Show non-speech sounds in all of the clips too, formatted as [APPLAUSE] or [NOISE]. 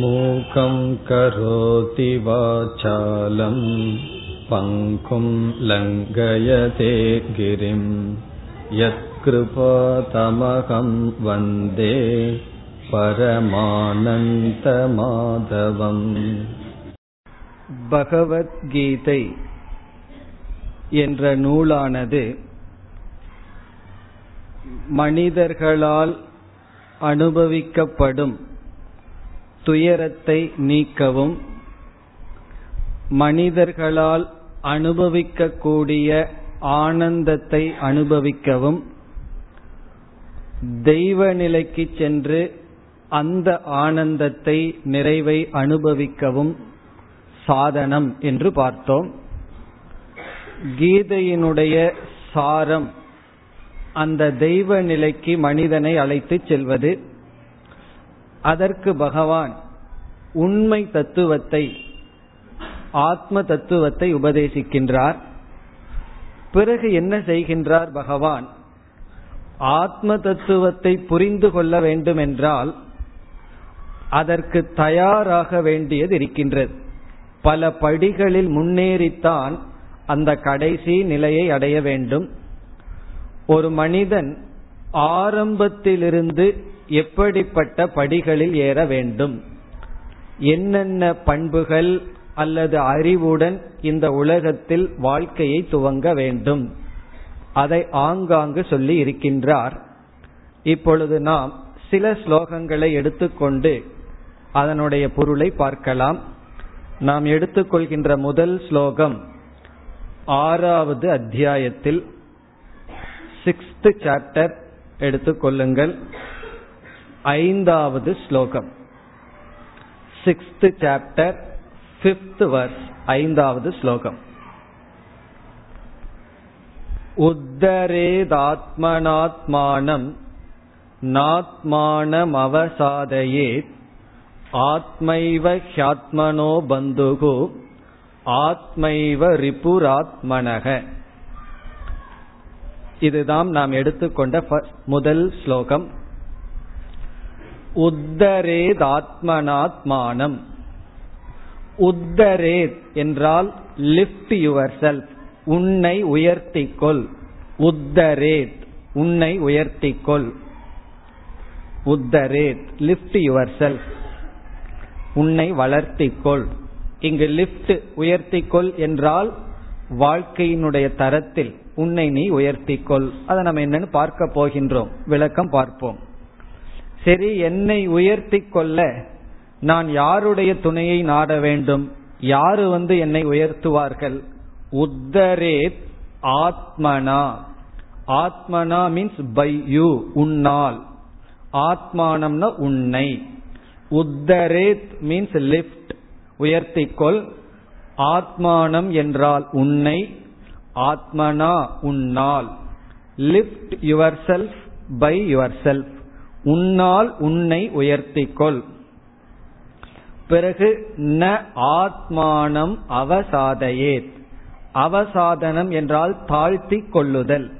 मूकं करोति वाचालं पङ्कुं लङ्घयते गिरिं यत्कृपातमहं वन्दे பரமானந்தமாதவம் பகவத்கீதை என்ற நூலானது மனிதர்களால் அனுபவிக்கப்படும் துயரத்தை நீக்கவும் மனிதர்களால் அனுபவிக்கக்கூடிய ஆனந்தத்தை அனுபவிக்கவும் தெய்வ நிலைக்கு சென்று அந்த ஆனந்தத்தை நிறைவை அனுபவிக்கவும் சாதனம் என்று பார்த்தோம். கீதையினுடைய சாரம் அந்த தெய்வ நிலைக்கு மனிதனை அழைத்து செல்வது. அதற்கு பகவான் உண்மை தத்துவத்தை ஆத்ம தத்துவத்தை உபதேசிக்கின்றார். பிறகு என்ன செய்கின்றார் பகவான்? ஆத்ம தத்துவத்தை புரிந்து கொள்ள வேண்டும் என்றால் அதற்கு தயாராக வேண்டியது இருக்கின்றது. பல படிகளில் முன்னேறித்தான் அந்த கடைசி நிலையை அடைய வேண்டும். ஒரு மனிதன் ஆரம்பத்திலிருந்து எப்படிப்பட்ட படிகளில் ஏற வேண்டும்? என்னென்ன பண்புகள் அல்லது அறிவுடன் இந்த உலகத்தில் வாழ்க்கையை துவங்க வேண்டும்? அதை ஆங்காங்கு சொல்லி இருக்கின்றார். இப்பொழுது நாம் சில ஸ்லோகங்களை எடுத்துக்கொண்டு அதனுடைய பொருளை பார்க்கலாம். நாம் எடுத்துக்கொள்கின்ற முதல் ஸ்லோகம் ஆறாவது அத்தியாயத்தில் சிக்ஸ்த் சாப்டர் எடுத்துக்கொள்ளுங்கள். ஐந்தாவது ஸ்லோகம். சிக்ஸ்த் சாப்டர் பிப்த் வர்ஸ் ஐந்தாவது ஸ்லோகம். உத்தரேதாத்மனாத்மானம் நாத்மானமவசாதயேத் ஆத்மைவ ஹியாத்மனோ பந்துகு ஆத்மைவ ரிபுராத்மனக. இதுதான் நாம் எடுத்துக்கொண்ட முதல் ஸ்லோகம். உத்தரேத் ஆத்மனாத்மானம் உத்தரேத் என்றால் லிப்ட் யுவர் செல்ஃப் உன்னை உயர்த்திக்கொள். உத்தரேத் உன்னை உயர்த்திக்கொள். உத்தரேத் லிப்ட் யுவர் செல்ஃப் உன்னை வளர்த்திக்கொள். இங்கு லிப்ட் உயர்த்திக்கொள் என்றால் வாழ்க்கையினுடைய தரத்தில் உன்னை நீ உயர்த்திக்கொள். அதை நம்ம என்னன்னு பார்க்க போகின்றோம். விளக்கம் பார்ப்போம். சரி என்னை உயர்த்தி கொள்ள நான் யாருடைய துணையை நாட வேண்டும்? யாரு வந்து என்னை உயர்த்துவார்கள்? உத்தரேத் ஆத்மனா. ஆத்மனா மீன்ஸ் பை யூ உன்னால். ஆத்மானம்னா உன்னை. உத்தரேத் மீன்ஸ் லிப்ட் உயர்த்திக்கொள். ஆத்மானம் என்றால் உன்னை. ஆத்மனா உன்னால். Lift yourself by yourself உன்னால் உன்னை உயர்த்திக்கொள். பிறகு ந ஆத்மானம் அவசாதையே அவசாதனம் என்றால் தாழ்த்தி கொள்ளுதல்.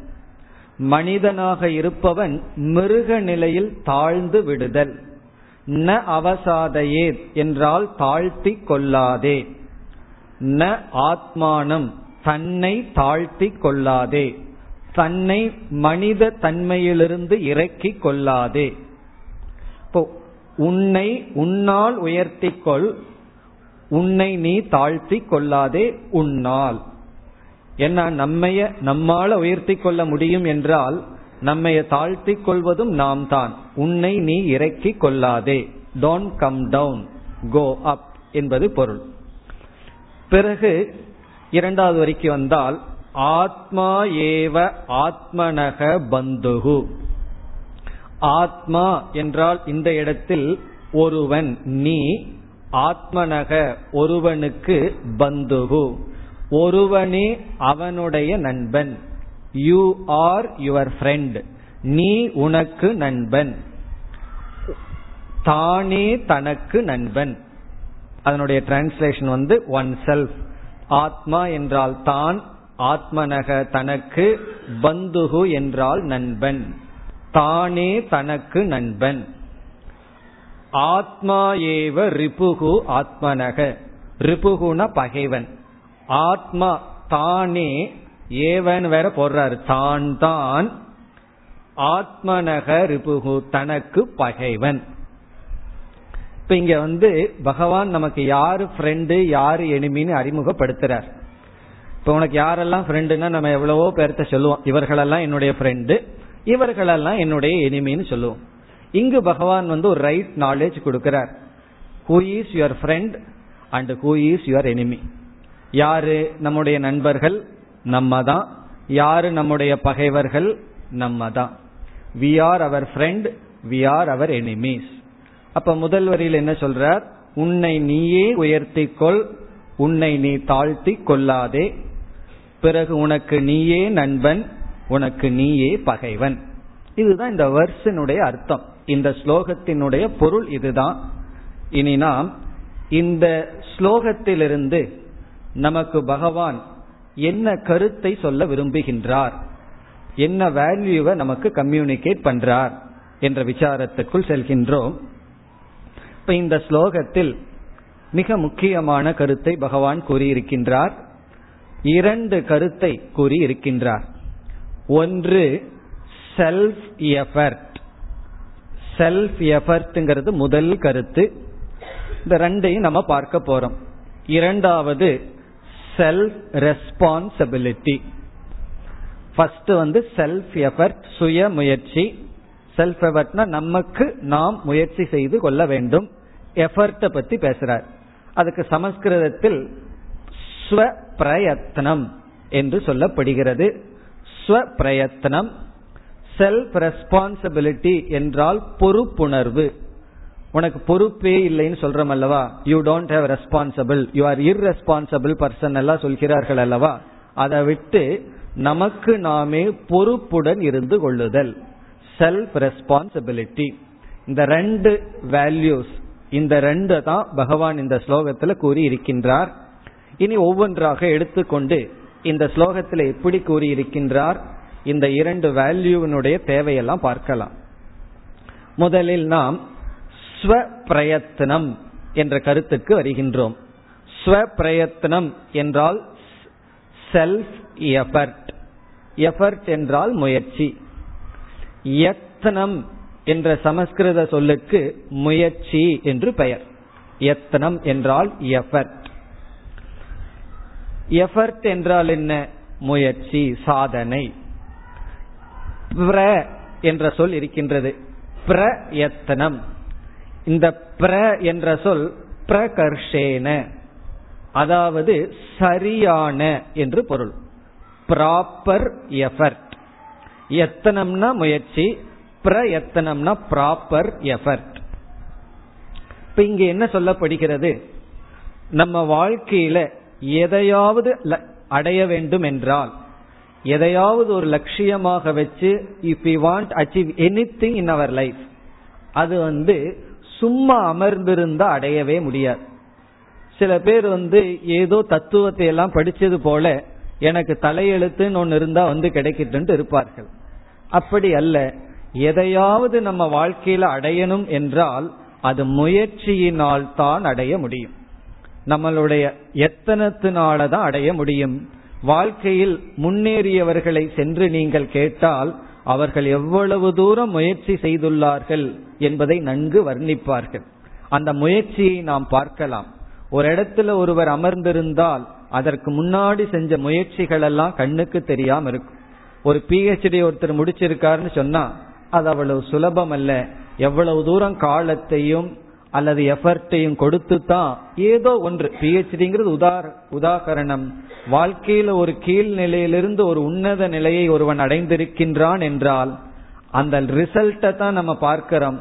மனிதனாக இருப்பவன் மிருக நிலையில் தாழ்ந்து விடுதல். ந அவசாதையே என்றால் தாழ்த்தி கொள்ளாதே. ந ஆத்மானம் தன்னை தாழ்த்தி கொள்ளாதே. தன்னை மனித தன்மையிலிருந்து இறக்கி கொள்ளாதே. இப்போ உன்னை உன்னால் உயர்த்திக்கொள் உன்னை நீ தாழ்த்தி கொள்ளாதே உன்னால். என்ன நம்மைய நம்மால உயர்த்தி கொள்ள முடியும் என்றால் நம்மைய தாழ்த்தி கொள்வதும் நாம் தான். உன்னை நீ இறக்கி கொள்ளாதே. Don't come down go up என்பது பொருள். பிறகு இரண்டாவது வரைக்கும் வந்தால் ஆத்மா ஏவ ஆத்மனக பந்துகு. ஆத்மா என்றால் இந்த இடத்தில் ஒருவன் நீ ஆத்மனக ஒருவனுக்கு பந்துகு. ஒருவனே அவனுடைய நண்பன். யூ ஆர் யுவர் ஃப்ரெண்ட் நீ உனக்கு நண்பன். தானே தனக்கு நண்பன். அதனுடைய டிரான்ஸ்லேஷன் வந்து ஒன் செல்ஃப் ஆத்மா என்றால் தான் ஆத்மனக தனக்கு பந்துகு என்றால் நண்பன். தானே தனக்கு நண்பன். ஆத்மா ஏவ ரிபுகு ஆத்மனக. ரிபுகுன பகைவன். ஆத்மா தானே ஏவன் வேற போடுறாரு. தான் தான் ஆத்மனக ரிபுகு தனக்கு பகைவன். இப்ப இங்க வந்து பகவான் நமக்கு யாரு ஃப்ரெண்டு யாரு எனிமின்னு அறிமுகப்படுத்துறார். இப்ப உனக்கு யாரெல்லாம் ஃப்ரெண்டுன்னா நம்ம எவ்வளவோ பேர்த்த சொல்லுவோம். இவர்களெல்லாம் என்னுடைய ஃப்ரெண்டு இவர்களெல்லாம் என்னுடைய எனிமின்னு சொல்லுவோம். இங்கு பகவான் வந்து ஒரு ரைட் நாலேஜ் கொடுக்கிறார். Who is your friend and who is your enemy யாரு நம்முடைய நண்பர்கள்? நம்ம தான் யாரு நம்முடைய பகைவர்கள்? நம்ம தான் we are our friend we are our enemies அப்ப முதல் வரியில் என்ன சொல்றார்? உன்னை நீயே உயர்த்திக்கொள் உன்னை நீ தாழ்த்தி கொள்ளாதே. பிறகு உனக்கு நீயே நண்பன் உனக்கு நீயே பகைவன். இதுதான் இந்த வர்ஷனுடைய அர்த்தம். இந்த ஸ்லோகத்தினுடைய பொருள் இதுதான். இனி நாம் இந்த ஸ்லோகத்திலிருந்து நமக்கு பகவான் என்ன கருத்தை சொல்ல விரும்புகின்றார்? என்ன வேல்யூவை நமக்கு கம்யூனிகேட் பண்றார்? என்ற விசாரத்திற்குள் செல்கின்றோம். இப்ப இந்த ஸ்லோகத்தில் மிக முக்கியமான கருத்தை பகவான் கூறியிருக்கின்றார். இரண்டு கருத்தை கூறி இருக்கின்றார். ஒன்று செல்ஃப் எஃபர்ட் செல்ஃப் எஃபர்ட்ங்கிறது முதல் கருத்து. இந்த ரெண்டையும் நம்ம பார்க்க போறோம். இரண்டாவது செல்ஃப் ரெஸ்பான்சிபிலிட்டி ஃபர்ஸ்ட் வந்து செல்ஃப் எஃபர்ட் சுய முயற்சி செல்ஃப் எஃபர்ட்னா நமக்கு நாம் முயற்சி செய்து கொள்ள வேண்டும். எஃபர்ட்டை பத்தி பேசுறார். அதுக்கு சமஸ்கிருதத்தில் ஸ்வ பிரயத்னம் என்று சொல்லப்படுகிறது. ஸ்வ பிரயத்னம் செல்ஃப் ரெஸ்பான்சிபிலிட்டி என்றால் பொறுப்புணர்வு. உனக்கு பொறுப்பே இல்லைன்னு சொல்றோம் அல்லவா? You don't have responsible you are irresponsible person எல்லாம் சொல்கிறார்கள் அல்லவா? அதை விட்டு நமக்கு நாமே பொறுப்புடன் இருந்து கொள்ளுதல். செல்ஃப் ரெஸ்பான்சிபிலிட்டி இந்த ரெண்டு வேல்யூஸ் இந்த ரெண்டு தான் பகவான் இந்த ஸ்லோகத்துல கூறி இருக்கின்றார் இனி ஒவ்வொன்றாக எடுத்துக்கொண்டு இந்த ஸ்லோகத்தில் எப்படி கூறியிருக்கின்றார் இந்த இரண்டு வேல்யூவினுடைய தேவையெல்லாம் பார்க்கலாம். முதலில் நாம் ஸ்வ பிரயத்தனம் என்ற கருத்துக்கு வருகின்றோம். ஸ்வ பிரயத்தனம் என்றால் செல்ஃப் எஃபர்ட் எஃபர்ட் என்றால் முயற்சி. யத்னம் என்ற சமஸ்கிருத சொல்லுக்கு முயற்சி என்று பெயர். யத்னம் என்றால் எஃபர்ட் எஃபர்ட் என்றால் என்ன? முயற்சி சாதனை. பிர என்ற சொல் இருக்கின்றது. பிரயத்தனம். இந்த பிர என்ற சொல் பிரகர்ஷேன. அதாவது சரியான என்று பொருள். Proper effort. எத்தனம்னா முயற்சி பிரயத்தனம்னா ப்ராப்பர் எஃபர்ட். இப்ப இங்க என்ன சொல்லப்படுகிறது? நம்ம வாழ்க்கையில எதையாவது அடைய வேண்டும் என்றால் எதையாவது ஒரு லட்சியமாக வச்சு if you want achieve anything in our life அது வந்து சும்மா அமர்ந்திருந்தா அடையவே முடியாது. சில பேர் வந்து ஏதோ தத்துவத்தை எல்லாம் படிச்சது போல எனக்கு தலையெழுத்துன்னு ஒன்று இருந்தா வந்து கிடைக்கிட்டு இருப்பார்கள். அப்படி அல்ல எதையாவது நம்ம வாழ்க்கையில அடையணும் என்றால் அது முயற்சியினால் தான் அடைய முடியும். நம்மளுடைய எத்தனத்தினாலதான் அடைய முடியும்? வாழ்க்கையில் முன்னேறியவர்களை சென்று நீங்கள் கேட்டால் அவர்கள் எவ்வளவு தூரம் முயற்சி செய்துள்ளார்கள் என்பதை நன்கு வர்ணிப்பார்கள். அந்த முயற்சியை நாம் பார்க்கலாம். ஒரு இடத்துல ஒருவர் அமர்ந்திருந்தால் அதற்கு முன்னாடி செஞ்ச முயற்சிகள் எல்லாம் கண்ணுக்கு தெரியாம இருக்கும். ஒரு பிஹெச்டி ஒருத்தர் முடிச்சிருக்காருன்னு சொன்னா அது அவ்வளவு சுலபம் அல்ல எவ்வளவு தூரம் காலத்தையும் அல்லது எஃபர்ட்டையும் கொடுத்து தான் ஏதோ ஒன்று. பிஹெச்டிங்கிறது உதார உதாகரணம். வாழ்க்கையில ஒரு கீழ் நிலையிலிருந்து ஒரு உன்னத நிலையை ஒருவன் அடைந்திருக்கின்றான் என்றால் அந்த ரிசல்ட்டை தான் நம்ம பார்க்கிறோம்.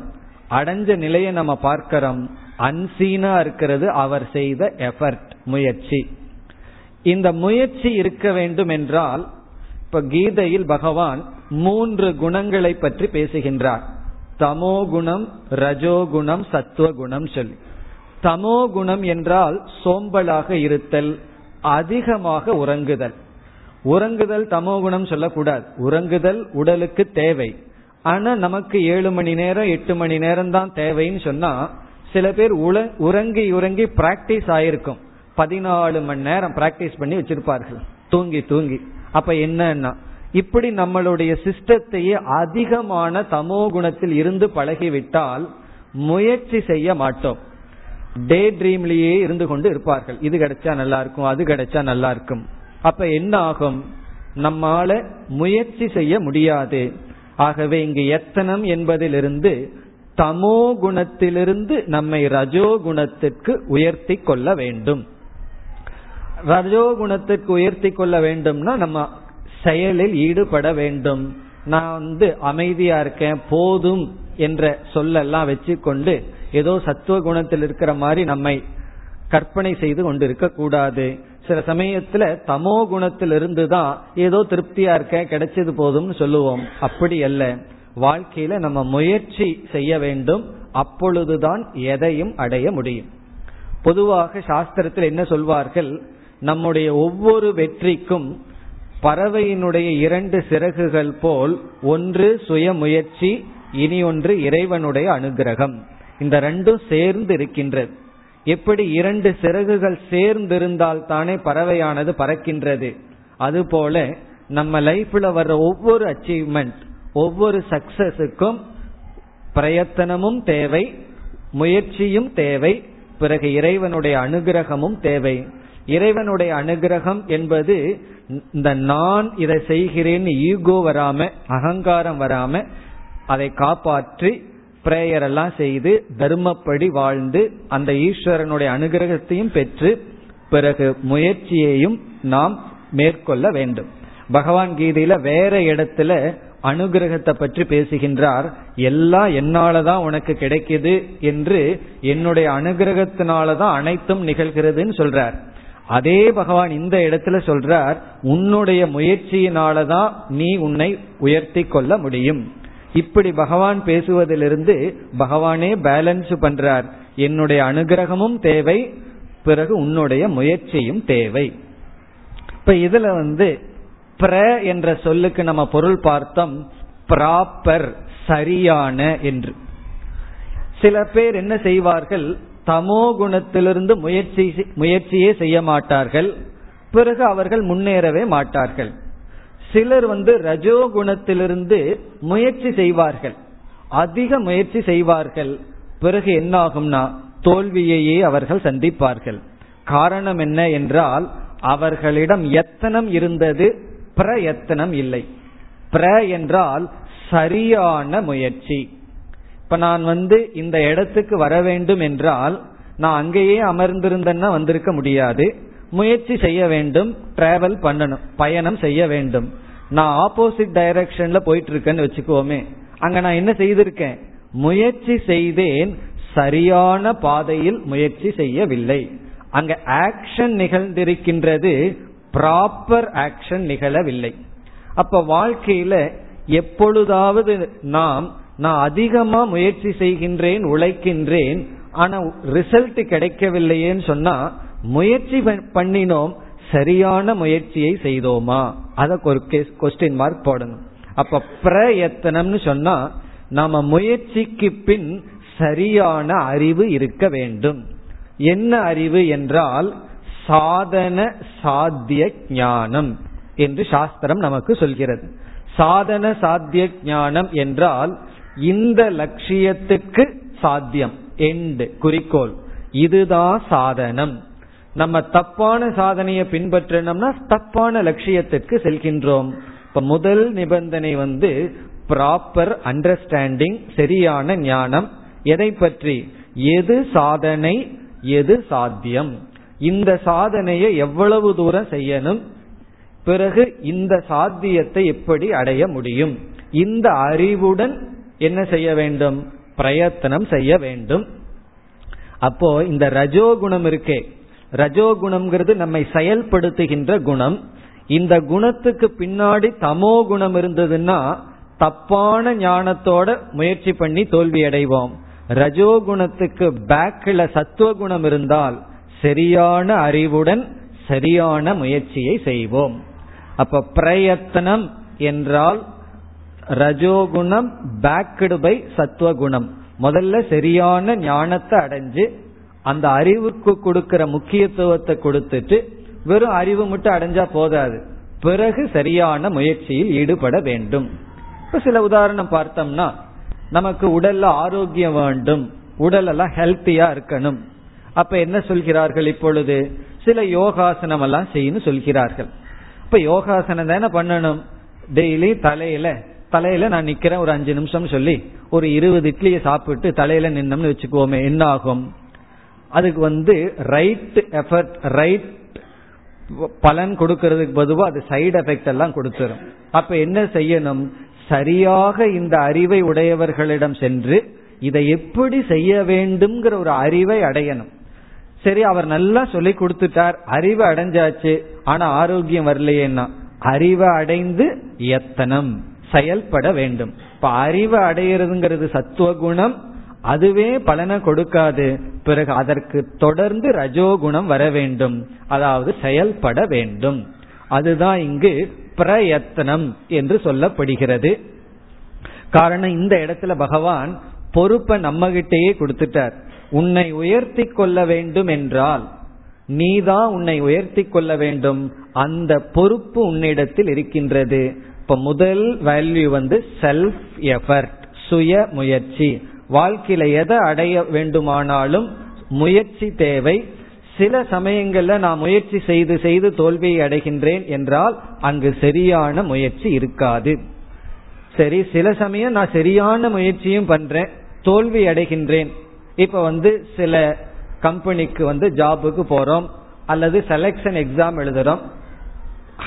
அடைஞ்ச நிலையை நம்ம பார்க்கிறோம். அன்சீனா இருக்கிறது அவர் செய்த எஃபர்ட் முயற்சி. இந்த முயற்சி இருக்க வேண்டும் என்றால் இப்ப கீதையில் பகவான் மூன்று குணங்களை பற்றி பேசுகின்றார். தமோ குணம் ரஜோகுணம் சத்துவகுணம் சொல்லி. தமோ குணம் என்றால் சோம்பலாக இருத்தல் அதிகமாக உறங்குதல். உறங்குதல் தமோ குணம் சொல்லக்கூடாது. உறங்குதல் உடலுக்கு தேவை. ஆனா நமக்கு ஏழு மணி நேரம் எட்டு மணி நேரம் தான் தேவைன்னு சொன்னா சில பேர் உல உறங்கி உறங்கி பிராக்டிஸ் ஆயிருக்கும். பதினாலு மணி நேரம் பிராக்டிஸ் பண்ணி வச்சிருப்பார்கள். தூங்கி தூங்கி. அப்ப என்னன்னா இப்படி நம்மளுடைய சிஸ்டத்தையே அதிகமான தமோ குணத்தில் இருந்து பழகிவிட்டால் முயற்சி செய்ய மாட்டோம். டே ட்ரீம்லயே இருந்து கொண்டு இருப்பார்கள். இது கிடைச்சா நல்லா இருக்கும் அது கிடைச்சா நல்லா இருக்கும் அப்ப என்ன ஆகும் நம்மால முயற்சி செய்ய முடியாது. ஆகவே இங்கு எத்தனம் என்பதிலிருந்து தமோ குணத்திலிருந்து நம்மை ரஜோ குணத்திற்கு உயர்த்தி கொள்ள வேண்டும். ரஜோ குணத்திற்கு உயர்த்தி கொள்ள வேண்டும்னா நம்ம செயலில் ஈடுபட வேண்டும். நான் வந்து அமைதியா இருக்கேன் போதும் என்ற சொல்லெல்லாம் வச்சுக்கொண்டு ஏதோ சத்துவ குணத்தில் இருக்கிற மாதிரி நம்மை கற்பனை செய்து கொண்டு இருக்க கூடாது. சில சமயத்துல தமோ குணத்திலிருந்து தான் ஏதோ திருப்தியா இருக்க கிடைச்சது போதும்னு சொல்லுவோம். அப்படி அல்ல. வாழ்க்கையில நம்ம முயற்சி செய்ய வேண்டும். அப்பொழுதுதான் எதையும் அடைய முடியும். பொதுவாக சாஸ்திரத்தில் என்ன சொல்வார்கள்? நம்முடைய ஒவ்வொரு வெற்றிக்கும் பறவையினுடைய இரண்டு சிறகுகள் போல் ஒன்று சுய முயற்சி இனி ஒன்று இறைவனுடைய அனுகிரகம். இந்த ரெண்டும் சேர்ந்து இருக்கின்றது. எப்படி இரண்டு சிறகுகள் சேர்ந்திருந்தால் தானே பறவையானது பறக்கின்றது? அதுபோல நம்ம லைஃப்ல வர்ற ஒவ்வொரு அச்சீவ்மெண்ட் ஒவ்வொரு சக்சஸுக்கும் பிரயத்தனமும் தேவை முயற்சியும் தேவை பிறகு இறைவனுடைய அனுகிரகமும் தேவை. இறைவனுடைய அனுகிரகம் என்பது இந்த நான் இதை செய்கிறேன்னு ஈகோ வராம அகங்காரம் வராம அதை காப்பாற்றி பிரேயர் எல்லாம் செய்து தர்மப்படி வாழ்ந்து அந்த ஈஸ்வரனுடைய அனுகிரகத்தையும் பெற்று பிறகு முயற்சியையும் நாம் மேற்கொள்ள வேண்டும். பகவான் கீதையில வேற இடத்துல அனுகிரகத்தை பற்றி பேசுகின்றார். எல்லாம் என்னாலதான் உனக்கு கிடைக்குது என்று என்னுடைய அனுகிரகத்தினாலதான் அனைத்தும் நிகழ்கிறதுன்னு சொல்றார். அதே பகவான் இந்த இடத்துல சொல்றார் உன்னுடைய முயற்சியினாலதான் நீ உன்னை உயர்த்தி கொள்ள முடியும். இப்படி பகவான் பேசுவதிலிருந்து பகவானே பேலன்ஸ் பண்றார். என்னுடைய அனுகிரகமும் தேவை பிறகு உன்னுடைய முயற்சியும் தேவை. இப்ப இதுல வந்து பிர என்ற சொல்லுக்கு நம்ம பொருள் பார்த்தோம் ப்ராப்பர் சரியான என்று. சில பேர் என்ன செய்வார்கள் தமோ குணத்திலிருந்து முயற்சி முயற்சியே செய்ய மாட்டார்கள். பிறகு அவர்கள் முன்னேறவே மாட்டார்கள். சிலர் வந்து ரஜோ குணத்திலிருந்து முயற்சி செய்வார்கள். அதிக முயற்சி செய்வார்கள். பிறகு என்ன ஆகும்னா தோல்வியையே அவர்கள் சந்திப்பார்கள். காரணம் என்ன என்றால் அவர்களிடம் எத்தனம் இருந்தது? பிரயத்தனம் இல்லை. பிர என்றால் சரியான முயற்சி. இப்ப நான் வந்து இந்த இடத்துக்கு வர வேண்டும் என்றால் நான் அங்கேயே அமர்ந்திருந்தேன்னா வந்திருக்க முடியாது. முயற்சி செய்ய வேண்டும் டிராவல் பண்ணணும் பயணம் செய்ய வேண்டும். நான் ஆப்போசிட் டைரக்ஷன்ல போயிட்டு இருக்கேன்னு வச்சுக்கோமே. அங்க நான் என்ன செய்திருக்கேன்? முயற்சி செய்தேன் சரியான பாதையில் முயற்சி செய்யவில்லை. அங்க ஆக்ஷன் நிகழ்ந்திருக்கின்றது ப்ராப்பர் ஆக்ஷன் நிகழவில்லை. அப்ப வாழ்க்கையில எப்பொழுதாவது நாம் நான் அதிகமா முயற்சி செய்கின்றேன் உழைக்கின்றேன் ஆனா ரிசல்ட் கிடைக்கவில்லையேன்னு சொன்னா முயற்சி பண்ணினோம் சரியான முயற்சியை செய்தோமா? அத ஒரு கொஸ்டின் மார்க் போடணும். அப்ப பிரயத்தனம்னு சொன்னா நம்ம முயற்சிக்கு பின் சரியான அறிவு இருக்க வேண்டும். என்ன அறிவு என்றால் சாதன சாத்திய ஞானம் என்று சாஸ்திரம் நமக்கு சொல்கிறது. சாதன சாத்திய ஞானம் என்றால் இந்த லட்சியத்துக்கு சாத்தியம். எண்டு குறிக்கோள். இதுதான் சாதனம். நம்ம தப்பான சாதனையை பின்பற்றினோம்னா தப்பான லட்சியத்திற்கு செல்கின்றோம். இப்ப முதல் நிபந்தனை வந்து ப்ராப்பர் அண்டர்ஸ்டாண்டிங் சரியான ஞானம். எதை பற்றி? எது சாதனை எது சாத்தியம்? இந்த சாதனையை எவ்வளவு தூரம் செய்யணும்? பிறகு இந்த சாத்தியத்தை எப்படி அடைய முடியும்? இந்த அறிவுடன் என்ன செய்ய வேண்டும்? பிரயத்தனம் செய்ய வேண்டும். அப்போ இந்த ரஜோகுணம் இருக்கே. ரஜோகுணம்ங்கிறது நம்மை செயல்படுத்துகின்ற குணம். இந்த குணத்துக்கு பின்னாடி தமோ குணம் இருந்ததுன்னா தப்பான ஞானத்தோட முயற்சி பண்ணி தோல்வி அடைவோம் ரஜோகுணத்துக்கு பேக்கில் சத்துவ குணம் இருந்தால் சரியான அறிவுடன் சரியான முயற்சியை செய்வோம். அப்ப பிரயத்தனம் என்றால் ரஜோகுணம் பேக்கடு பை சத்வகுணம். முதல்ல சரியான ஞானத்தை அடைஞ்சு அந்த அறிவுக்கு கொடுக்கிற முக்கியத்துவத்தை கொடுத்துட்டு வெறும் அறிவு மட்டும் அடைஞ்சா போதாது. பிறகு சரியான முயற்சியில் ஈடுபட வேண்டும். இப்ப சில உதாரணம் பார்த்தோம்னா நமக்கு உடல்ல ஆரோக்கியம் வேண்டும். உடல் எல்லாம் ஹெல்த்தியா இருக்கணும். அப்ப என்ன சொல்கிறார்கள் இப்பொழுது? சில யோகாசனம் எல்லாம் செய்யணும் சொல்கிறார்கள். இப்ப யோகாசனம் தானே பண்ணணும்? டெய்லி தலையில தலையில நான் நிக்கிறேன் ஒரு அஞ்சு நிமிஷம் சொல்லி ஒரு இருபது இட்லியை சாப்பிட்டு தலையில நின்னோம்னு வச்சுக்கோமே என்ன ஆகும் அதுக்கு வந்து ரைட் எஃபர்ட் ரைட் பலன் கொடுக்கறதுக்கு பொதுவா அது சைடு எஃபெக்ட் எல்லாம் கொடுத்துரும். அப்ப என்ன செய்யணும்? சரியாக இந்த அறிவை உடையவர்களிடம் சென்று இதை எப்படி செய்ய வேண்டும்ங்கிற ஒரு அறிவை அடையணும். சரி அவர் நல்லா சொல்லி கொடுத்துட்டார் அறிவு அடைஞ்சாச்சு ஆனா ஆரோக்கியம் வரலையேன்னா அறிவை அடைந்து எத்தனம்? செயல்பட வேண்டும். இப்ப அறிவை அடையிறதுங்கிறது சத்துவகுணம் அதுவே பலனை கொடுக்காது. பிறகு அதற்கு தொடர்ந்து ரஜோகுணம் வர வேண்டும். அதாவது செயல்பட வேண்டும். அதுதான் இங்கு பிரயத்தனம் என்று சொல்லப்படுகிறது. காரணம் இந்த இடத்துல பகவான் பொறுப்பை நம்ம கிட்டேயே கொடுத்துட்டார். உன்னை உயர்த்தி கொள்ள வேண்டும் என்றால் நீதான் உன்னை உயர்த்தி கொள்ள வேண்டும். அந்த பொறுப்பு உன்னிடத்தில் இருக்கின்றது. இப்ப முதல் வேல்யூ வந்து செல்ஃப் எஃபர்ட் சுய முயற்சி வாழ்க்கையில எதை அடைய வேண்டுமானாலும் முயற்சி தேவை. சில சமயங்கள்ல நான் முயற்சி செய்து செய்து தோல்வியை அடைகின்றேன் என்றால் அங்கு சரியான முயற்சி இருக்காது. சரி சில சமயம் நான் சரியான முயற்சியும் பண்றேன் தோல்வி அடைகின்றேன். இப்ப வந்து சில கம்பெனிக்கு வந்து ஜாபுக்கு போறோம் அல்லது செலக்ஷன் எக்ஸாம் எழுதுறோம்.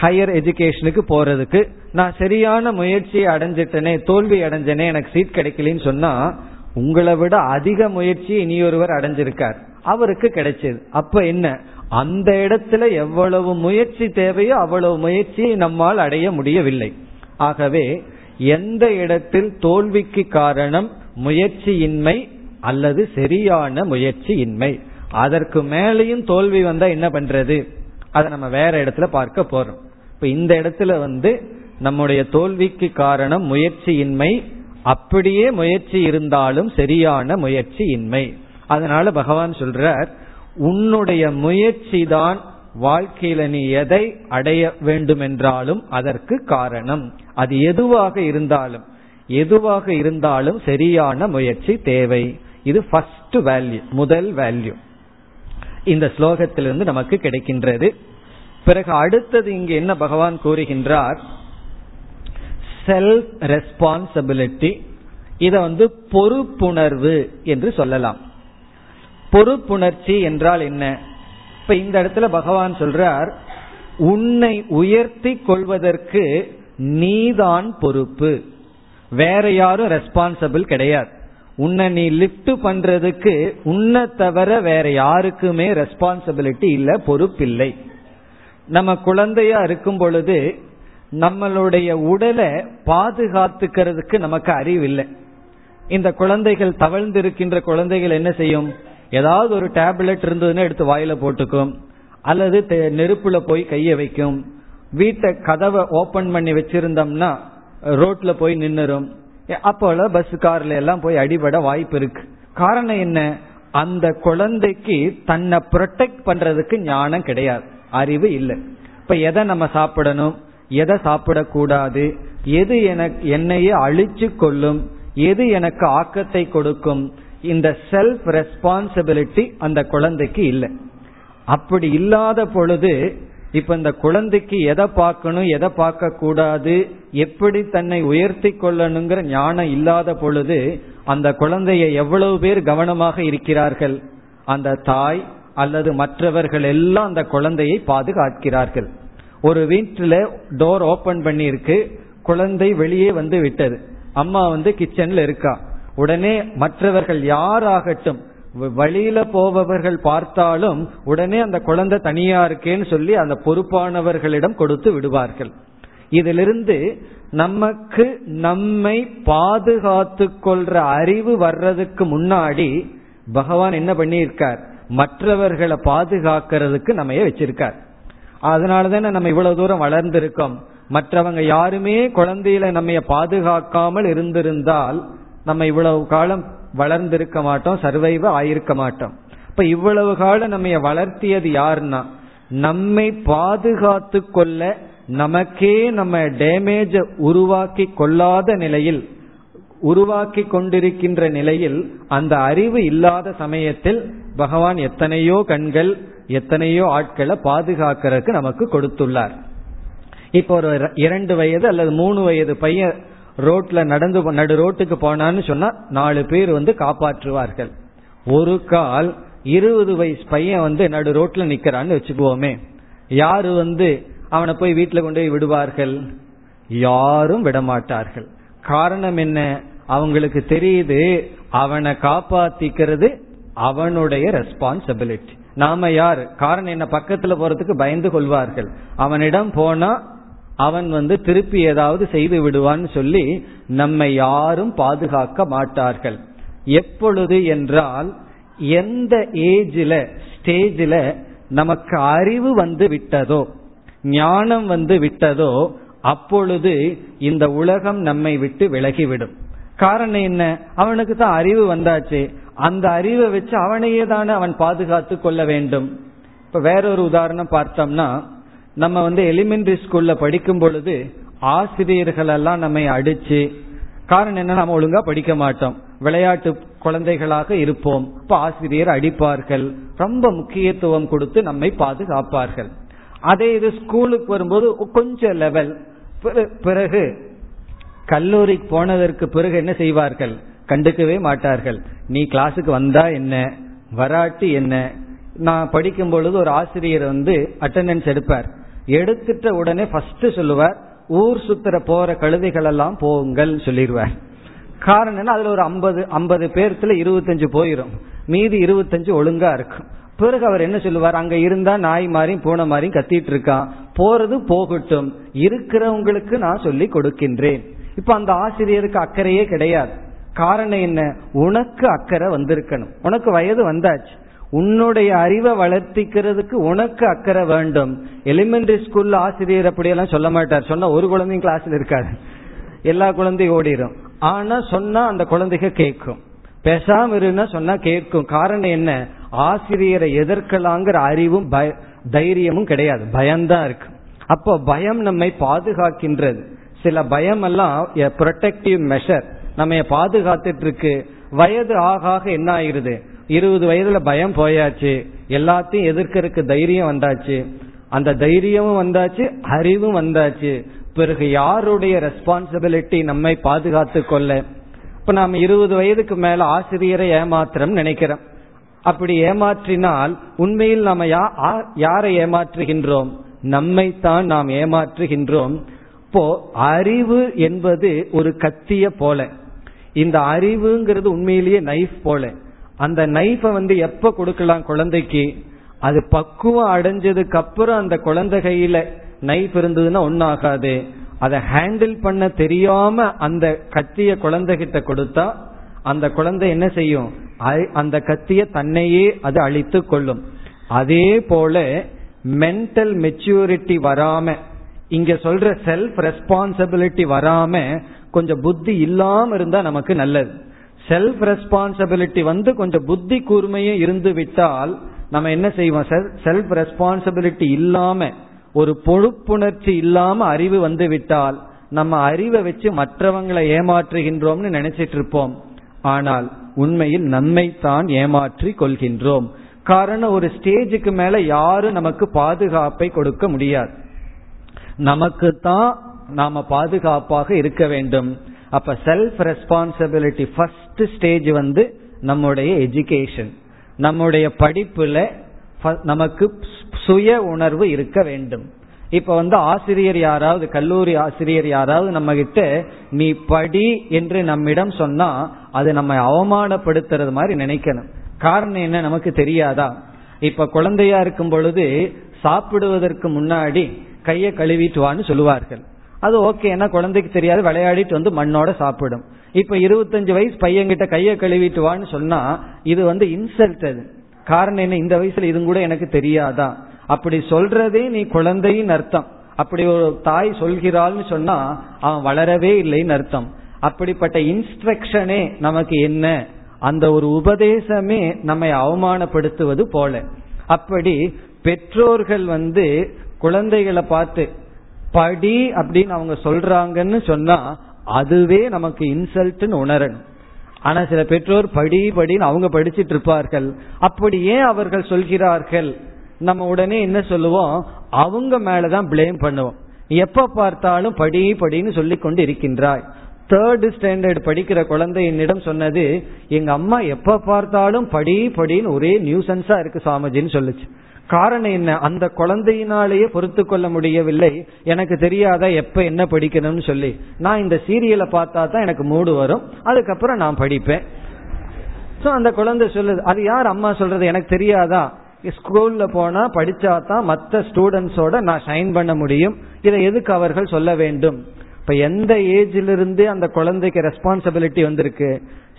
ஹையர் எஜுகேஷனுக்கு போறதுக்கு நான் சரியான முயற்சியை அடைஞ்சிட்டனே தோல்வி அடைஞ்சனே எனக்கு சீட் கிடைக்கலன்னு சொன்னா உங்களை விட அதிக முயற்சி இனியொருவர் அடைஞ்சிருக்கார். அவருக்கு கிடைச்சது. அப்ப என்ன? அந்த இடத்துல எவ்வளவு முயற்சி தேவையோ அவ்வளவு முயற்சியை நம்மால் அடைய முடியவில்லை. ஆகவே எந்த இடத்தில் தோல்விக்கு காரணம் முயற்சியின்மை அல்லது சரியான முயற்சியின்மை? அதற்கு மேலேயும் தோல்வி வந்தா என்ன பண்றது? அதை நம்ம வேற இடத்துல பார்க்க போறோம். இப்ப இந்த இடத்துல வந்து நம்முடைய தோல்விக்கு காரணம் முயற்சியின்மை. அப்படியே முயற்சி இருந்தாலும் சரியான முயற்சி இன்மை அதனால பகவான் சொல்றார் உன்னுடைய முயற்சி தான் வாழ்க்கையில நீ எதை அடைய வேண்டுமென்றாலும் அதற்கு காரணம். அது எதுவாக இருந்தாலும் எதுவாக இருந்தாலும் சரியான முயற்சி தேவை. இது ஃபர்ஸ்ட் வேல்யூ முதல் வேல்யூ இந்த ஸ்லோகத்திலிருந்து நமக்கு கிடைக்கின்றது. பிறகு அடுத்தது இங்கு என்ன பகவான் கூறுகின்றார்? செல்ஃப் ரெஸ்பான்சிபிலிட்டி இதை வந்து பொறுப்புணர்வு என்று சொல்லலாம். பொறுப்புணர்ச்சி என்றால் என்ன? இப்ப இந்த இடத்துல பகவான் சொல்றார் உன்னை உயர்த்தி கொள்வதற்கு நீதான் பொறுப்பு. வேற யாரும் ரெஸ்பான்சிபிள் கிடையாது. உன்னை நீ லிப்ட் பண்றதுக்கு உன்னை தவிர வேற யாருக்குமே ரெஸ்பான்சிபிலிட்டி இல்லை பொறுப்பில்லை. நம்ம குழந்தையா இருக்கும் பொழுது நம்மளுடைய உடலை பாதுகாத்துக்கிறதுக்கு நமக்கு அறிவு இல்லை இந்த குழந்தைகள் தவழ்ந்து இருக்கின்ற குழந்தைகள் என்ன செய்யும்? ஏதாவது ஒரு டேப்லெட் இருந்ததுன்னா எடுத்து வாயில போட்டுக்கும். அல்லது நெருப்புல போய் கைய வைக்கும். வீட்டை கதவை ஓபன் பண்ணி வச்சிருந்தோம்னா ரோட்ல போய் நின்னுரும். அப்போல பஸ் கார்ல எல்லாம் போய் அடிபட வாய்ப்பு இருக்கு. காரணம் என்ன? அந்த குழந்தைக்கு தன்னை ப்ரொடெக்ட் பண்றதுக்கு ஞானம் கிடையாது. அறிவு இல்லை. இப்ப எதை நம்ம சாப்பிடணும்? எதை சாப்பிடக்கூடாது? எது எனக்கு என்னையே அழிச்சு கொள்ளும் எது எனக்கு ஆக்கத்தை கொடுக்கும்? இந்த செல்ஃப் ரெஸ்பான்சிபிலிட்டி அந்த குழந்தைக்கு இல்லை. அப்படி இல்லாத பொழுது இப்ப இந்த குழந்தைக்கு எதை பார்க்கணும் எதை பார்க்க கூடாது எப்படி தன்னை உயர்த்தி கொள்ளணுங்கிற ஞானம் இல்லாத பொழுது அந்த குழந்தைய எவ்வளவு பேர் கவனமாக இருக்கிறார்கள்? அந்த தாய் அல்லது மற்றவர்கள் எல்லாம் அந்த குழந்தையை பாதுகாக்கிறார்கள். ஒரு வீட்டில் டோர் ஓபன் பண்ணி இருக்கு குழந்தை வெளியே வந்து விட்டது. அம்மா வந்து கிச்சன்ல இருக்கா. உடனே மற்றவர்கள் யாராகட்டும் வழியில போபவர்கள் பார்த்தாலும் உடனே அந்த குழந்தை தனியா இருக்கேன்னு சொல்லி அந்த பொறுப்பானவர்களிடம் கொடுத்து விடுவார்கள். இதிலிருந்து நமக்கு நம்மை பாதுகாத்து கொள்ற அறிவு வர்றதுக்கு முன்னாடி பகவான் என்ன பண்ணியிருக்கார்? மற்றவர்களை பாதுகாக்கிறதுக்கு நம்ம வச்சிருக்கார்? அதனாலதானே நம்ம இவ்வளவு தூரம் வளர்ந்திருக்கோம். மற்றவங்க யாருமே குழந்தையில நம்ம பாதுகாக்காமல் இருந்திருந்தால் நம்ம இவ்வளவு காலம் வளர்ந்திருக்க மாட்டோம் சர்வைவ ஆயிருக்க மாட்டோம். இப்ப இவ்வளவு காலம் நம்ம வளர்த்தியது யாருன்னா நம்மை பாதுகாத்து கொள்ள நமக்கே நம்ம டேமேஜ உருவாக்கி கொள்ளாத நிலையில் உருவாக்கி கொண்டிருக்கின்ற நிலையில் அந்த அறிவு இல்லாத சமயத்தில் பகவான் எத்தனையோ கண்கள் எத்தனையோ ஆட்களை பாதுகாக்கிறதுக்கு நமக்கு கொடுத்துள்ளார். இப்போ ஒரு இரண்டு வயது அல்லது மூணு வயது பையன் ரோட்ல நடந்து நடு ரோட்டுக்கு போனான்னு சொன்னா நாலு பேர் வந்து காப்பாற்றுவார்கள். ஒரு கால் இருபது வயசு பையன் வந்து நடு ரோட்ல நிக்கிறான்னு வச்சுக்குவோமே. யாரு வந்து அவனை போய் வீட்டுல கொண்டு போய் விடுவார்கள்? யாரும் விடமாட்டார்கள். காரணம் என்ன? அவங்களுக்கு தெரியுது அவனை காப்பாத்திக்கிறது அவனுடைய ரெஸ்பான்சிபிலிட்டி நாம யார்? காரணம் என்ன? பக்கத்துல போறதுக்கு பயந்து கொள்வார்கள். அவனிடம் போனா அவன் வந்து திருப்பி ஏதாவது செய்து விடுவான்னு சொல்லி நம்மை யாரும் பாதுகாக்க மாட்டார்கள். எப்பொழுது என்றால் எந்த ஏஜில ஸ்டேஜில் நமக்கு அறிவு வந்து விட்டதோ ஞானம் வந்து விட்டதோ அப்பொழுது இந்த உலகம் நம்மை விட்டு விலகிவிடும். காரணம் என்ன? அவனுக்கு தான் அறிவு வந்தாச்சு. அந்த அறிவை வச்சு அவனையே தானே அவன் பாதுகாத்து கொள்ள வேண்டும். இப்ப வேறொரு உதாரணம் பார்த்தோம்னா நம்ம வந்து எலிமெண்டரி ஸ்கூல்ல படிக்கும் பொழுது ஆசிரியர்கள் எல்லாம் நம்மை அடிச்சு காரணம் என்ன நம்ம ஒழுங்கா படிக்க மாட்டோம். விளையாட்டு குழந்தைகளாக இருப்போம். இப்ப ஆசிரியர் அடிப்பார்கள். ரொம்ப முக்கியத்துவம் கொடுத்து நம்மை பாதுகாப்பார்கள். அதே இது ஸ்கூலுக்கு வரும்போது கொஞ்சம் லெவல் பிறகு கல்லூரிக்கு போனதற்கு பிறகு என்ன செய்வார்கள்? கண்டுக்கவே மாட்டார்கள். நீ கிளாஸுக்கு வந்தா என்ன? வராட்டி என்ன? நான் படிக்கும் பொழுது ஒரு ஆசிரியர் வந்து அட்டண்டன்ஸ் எடுப்பார். எடுத்துட்ட உடனே ஃபர்ஸ்ட் சொல்லுவார் ஊர் சுத்துற போற கழுதைகள் எல்லாம் போங்கள் சொல்லிடுவார். காரணம் என்ன அதுல ஒரு ஐம்பது ஐம்பது பேர்த்துல இருபத்தஞ்சு போயிடும் மீதி இருபத்தஞ்சு ஒழுங்கா இருக்கும். பிறகு அவர் என்ன சொல்லுவார்? அங்க இருந்தா நாய் மாதிரியும் பூனை மாதிரியும் கத்திட்டு இருக்கான். போறது போகட்டும். இருக்கிறவங்களுக்கு நான் சொல்லி கொடுக்கின்றேன். இப்ப அந்த ஆசிரியருக்கு அக்கறையே கிடையாது. காரணம் என்ன? உனக்கு அக்கறை வந்திருக்கணும். உனக்கு வயது வந்தாச்சு. உன்னுடைய அறிவை வளர்த்திக்கிறதுக்கு உனக்கு அக்கறை வேண்டும். எலிமெண்டரி ஸ்கூல்ல ஆசிரியர் அப்படியெல்லாம் சொல்ல மாட்டார். சொன்னா ஒரு குழந்தையும் கிளாஸ்ல இருக்காது. எல்லா குழந்தையும் ஓடிடும் ஆனா சொன்னா அந்த குழந்தைக கேட்கும். பேசாம இருந்தா சொன்னா கேட்கும். காரணம் என்ன? ஆசிரியரை எதிர்க்கலாங்கிற அறிவும் தைரியமும் கிடையாது. பயம்தான் இருக்கு. அப்போ பயம் நம்மை பாதுகாக்கின்றது. சில பயம் எல்லாம் ப்ரொடெக்டிவ் மெஷர் நம்ம பாதுகாத்துட்டு இருக்கு. வயது ஆக ஆக என்ன ஆயிருது இருபது வயதுல பயம் போயாச்சு. எல்லாத்தையும் எதிர்க்கறதுக்கு தைரியம் வந்தாச்சு. அந்த தைரியமும் வந்தாச்சு அறிவும் வந்தாச்சு. பிறகு யாருடைய ரெஸ்பான்சிபிலிட்டி நம்மை பாதுகாத்து கொள்ள? இப்ப நாம் இருபது வயதுக்கு மேல ஆசிரியரை ஏமாத்திரம் நினைக்கிறோம். அப்படி ஏமாற்றினால் உண்மையில் நாம யாரை ஏமாற்றுகின்றோம்? நம்மைத்தான் நாம் ஏமாற்றுகின்றோம். இப்போ அறிவு என்பது ஒரு கத்திய போல. இந்த அறிவுங்கிறது உண்மையிலேயே நைஃப் போல. அந்த நைஃபை வந்து எப்ப கொடுக்கலாம் குழந்தைக்கு? அது பக்குவம் அடைஞ்சதுக்கு அப்புறம் அந்த குழந்தை கையில நைஃப் இருந்ததுன்னா ஒன்னாகாது அதை ஹேண்டில் பண்ண தெரியாம அந்த கத்திய குழந்தைகிட்ட கொடுத்தா அந்த குழந்தை என்ன செய்யும்? அந்த கத்திய தன்னையே அது அழித்து கொள்ளும். அதே போல மென்டல் மெச்சூரிட்டி வராம இங்க சொல்ற செல்ஃப் ரெஸ்பான்சிபிலிட்டி வராம கொஞ்சம் புத்தி இல்லாம இருந்தா நமக்கு நல்லது. செல்ஃப் ரெஸ்பான்சிபிலிட்டி வந்து கொஞ்சம் புத்தி கூர்மையும் இருந்து விட்டால் நம்ம என்ன செய்வோம்? சார் செல்ஃப் ரெஸ்பான்சிபிலிட்டி இல்லாம ஒரு பொழுப்புணர்ச்சி இல்லாம அறிவு வந்து விட்டால் நம்ம அறிவை வச்சு மற்றவங்களை ஏமாற்றுகின்றோம்னு நினைச்சிட்டு இருப்போம். ஆனால் உண்மையில் நம்மைத்தான் ஏமாற்றி கொள்கின்றோம். காரணம் ஒரு ஸ்டேஜுக்கு மேல யாரும் நமக்கு பாதுகாப்பை கொடுக்க முடியாது. நமக்கு தான் நாம பாதுகாப்பாக இருக்க வேண்டும். அப்ப செல்ஃப் ரெஸ்பான்சிபிலிட்டி ஃபர்ஸ்ட் ஸ்டேஜ் வந்து நம்முடைய எஜுகேஷன் நம்முடைய படிப்புல நமக்கு சுய உணர்வு இருக்க வேண்டும். இப்ப வந்து ஆசிரியர் யாராவது கல்லூரி ஆசிரியர் யாராவது நம்ம கிட்ட நீ படி என்று நம்மிடம் சொன்னா அது நம்ம அவமானப்படுத்துறது மாதிரி நினைக்கணும். காரணம் என்ன நமக்கு தெரியாதா? இப்ப குழந்தையா இருக்கும் பொழுது சாப்பிடுவதற்கு முன்னாடி கையை கழுவிட்டு வான்னு சொல்லுவார்கள். அது ஓகே ஏன்னா குழந்தைக்கு தெரியாது விளையாடிட்டு வந்து மண்ணோட சாப்பிடும். இப்ப இருபத்தஞ்சு வயசு பையன்கிட்ட கையை கழுவிட்டு வான்னு சொன்னா இது வந்து இன்சல்ட் அது. காரணம் என்ன? இந்த வயசுல இது கூட எனக்கு தெரியாதா? அப்படி சொல்றதே நீ குழந்தையின் அர்த்தம். அப்படி ஒரு தாய் சொல்கிறாள்னு சொன்னா அவன் வளரவே இல்லைன்னு அர்த்தம். அப்படிப்பட்ட இன்ஸ்ட்ரக்ஷனே நமக்கு என்ன? அந்த ஒரு உபதேசமே நம்மை அவமானப்படுத்துவது போல. அப்படி பெற்றோர்கள் வந்து குழந்தைகளை பார்த்து படி அப்படின்னு அவங்க சொல்றாங்கன்னு சொன்னா அதுவே நமக்கு இன்சல்ட்னு உணரணும். ஆனா சில பெற்றோர் படி படின்னு அவங்க படிச்சிட்டு இருப்பார்கள். அப்படி ஏன் அவர்கள் சொல்கிறார்கள்? நம்ம உடனே என்ன சொல்லுவோம்? அவங்க மேலதான் பிளேம் பண்ணுவோம். எப்ப பார்த்தாலும் படி படின்னு சொல்லி கொண்டு இருக்கின்றாய். தேர்ட் ஸ்டாண்டர்ட் படிக்கிற குழந்தை என்னிடம் சொன்னது எங்க அம்மா எப்ப பார்த்தாலும் படி படின்னு ஒரே நியூசன்ஸா இருக்கு சாமிஜின்னு சொல்லுச்சு. காரணம் என்ன? அந்த குழந்தையினாலேயே பொறுத்து கொள்ள முடியவில்லை. எனக்கு தெரியாத எப்ப என்ன படிக்கணும்னு சொல்லி. நான் இந்த சீரியலை பார்த்தா தான் எனக்கு மூடு வரும். அதுக்கப்புறம் நான் படிப்பேன். ஸோ அந்த குழந்தை சொல்லுது அது யார் அம்மா சொல்றது? எனக்கு தெரியாதா? ஸ்கூல்ல போனா படிச்சா தான் மற்ற ஸ்டூடெண்ட்ஸோட நான் ஷைன் பண்ண முடியும். இதை எதுக்கு அவர்கள் சொல்ல வேண்டும்? இப்ப எந்த ஏஜிலிருந்து அந்த குழந்தைக்கு ரெஸ்பான்சிபிலிட்டி வந்திருக்கு.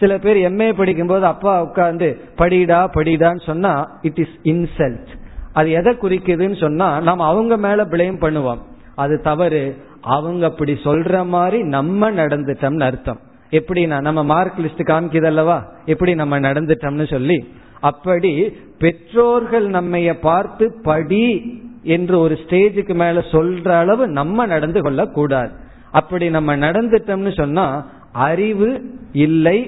சில பேர் எம்ஏ படிக்கும்போது அப்பா உட்காந்து படிடா படிடான்னு சொன்னா இட் இஸ் இன்சல்ட் அது எதை குறிக்குதுன்னு சொன்னா நம்ம அவங்க மேல பிளேம் பண்ணுவோம். அது தவறு. அவங்க அப்படி சொல்ற மாதிரி நம்ம நடந்துட்டோம்னு அர்த்தம். எப்படின்னா நம்ம மார்க் லிஸ்ட் காமிக்குது அல்லவா எப்படி நம்ம நடந்துட்டோம்னு சொல்லி. அப்படி பெற்றோர்கள் நம்மைய பார்த்து படி என்று ஒரு ஸ்டேஜுக்கு மேல சொல்ற அளவு நம்ம நடந்து கொள்ள கூடாது அப்படி நம்ம நடந்துட்டோம்னு சொன்னா அறிவு இல்லை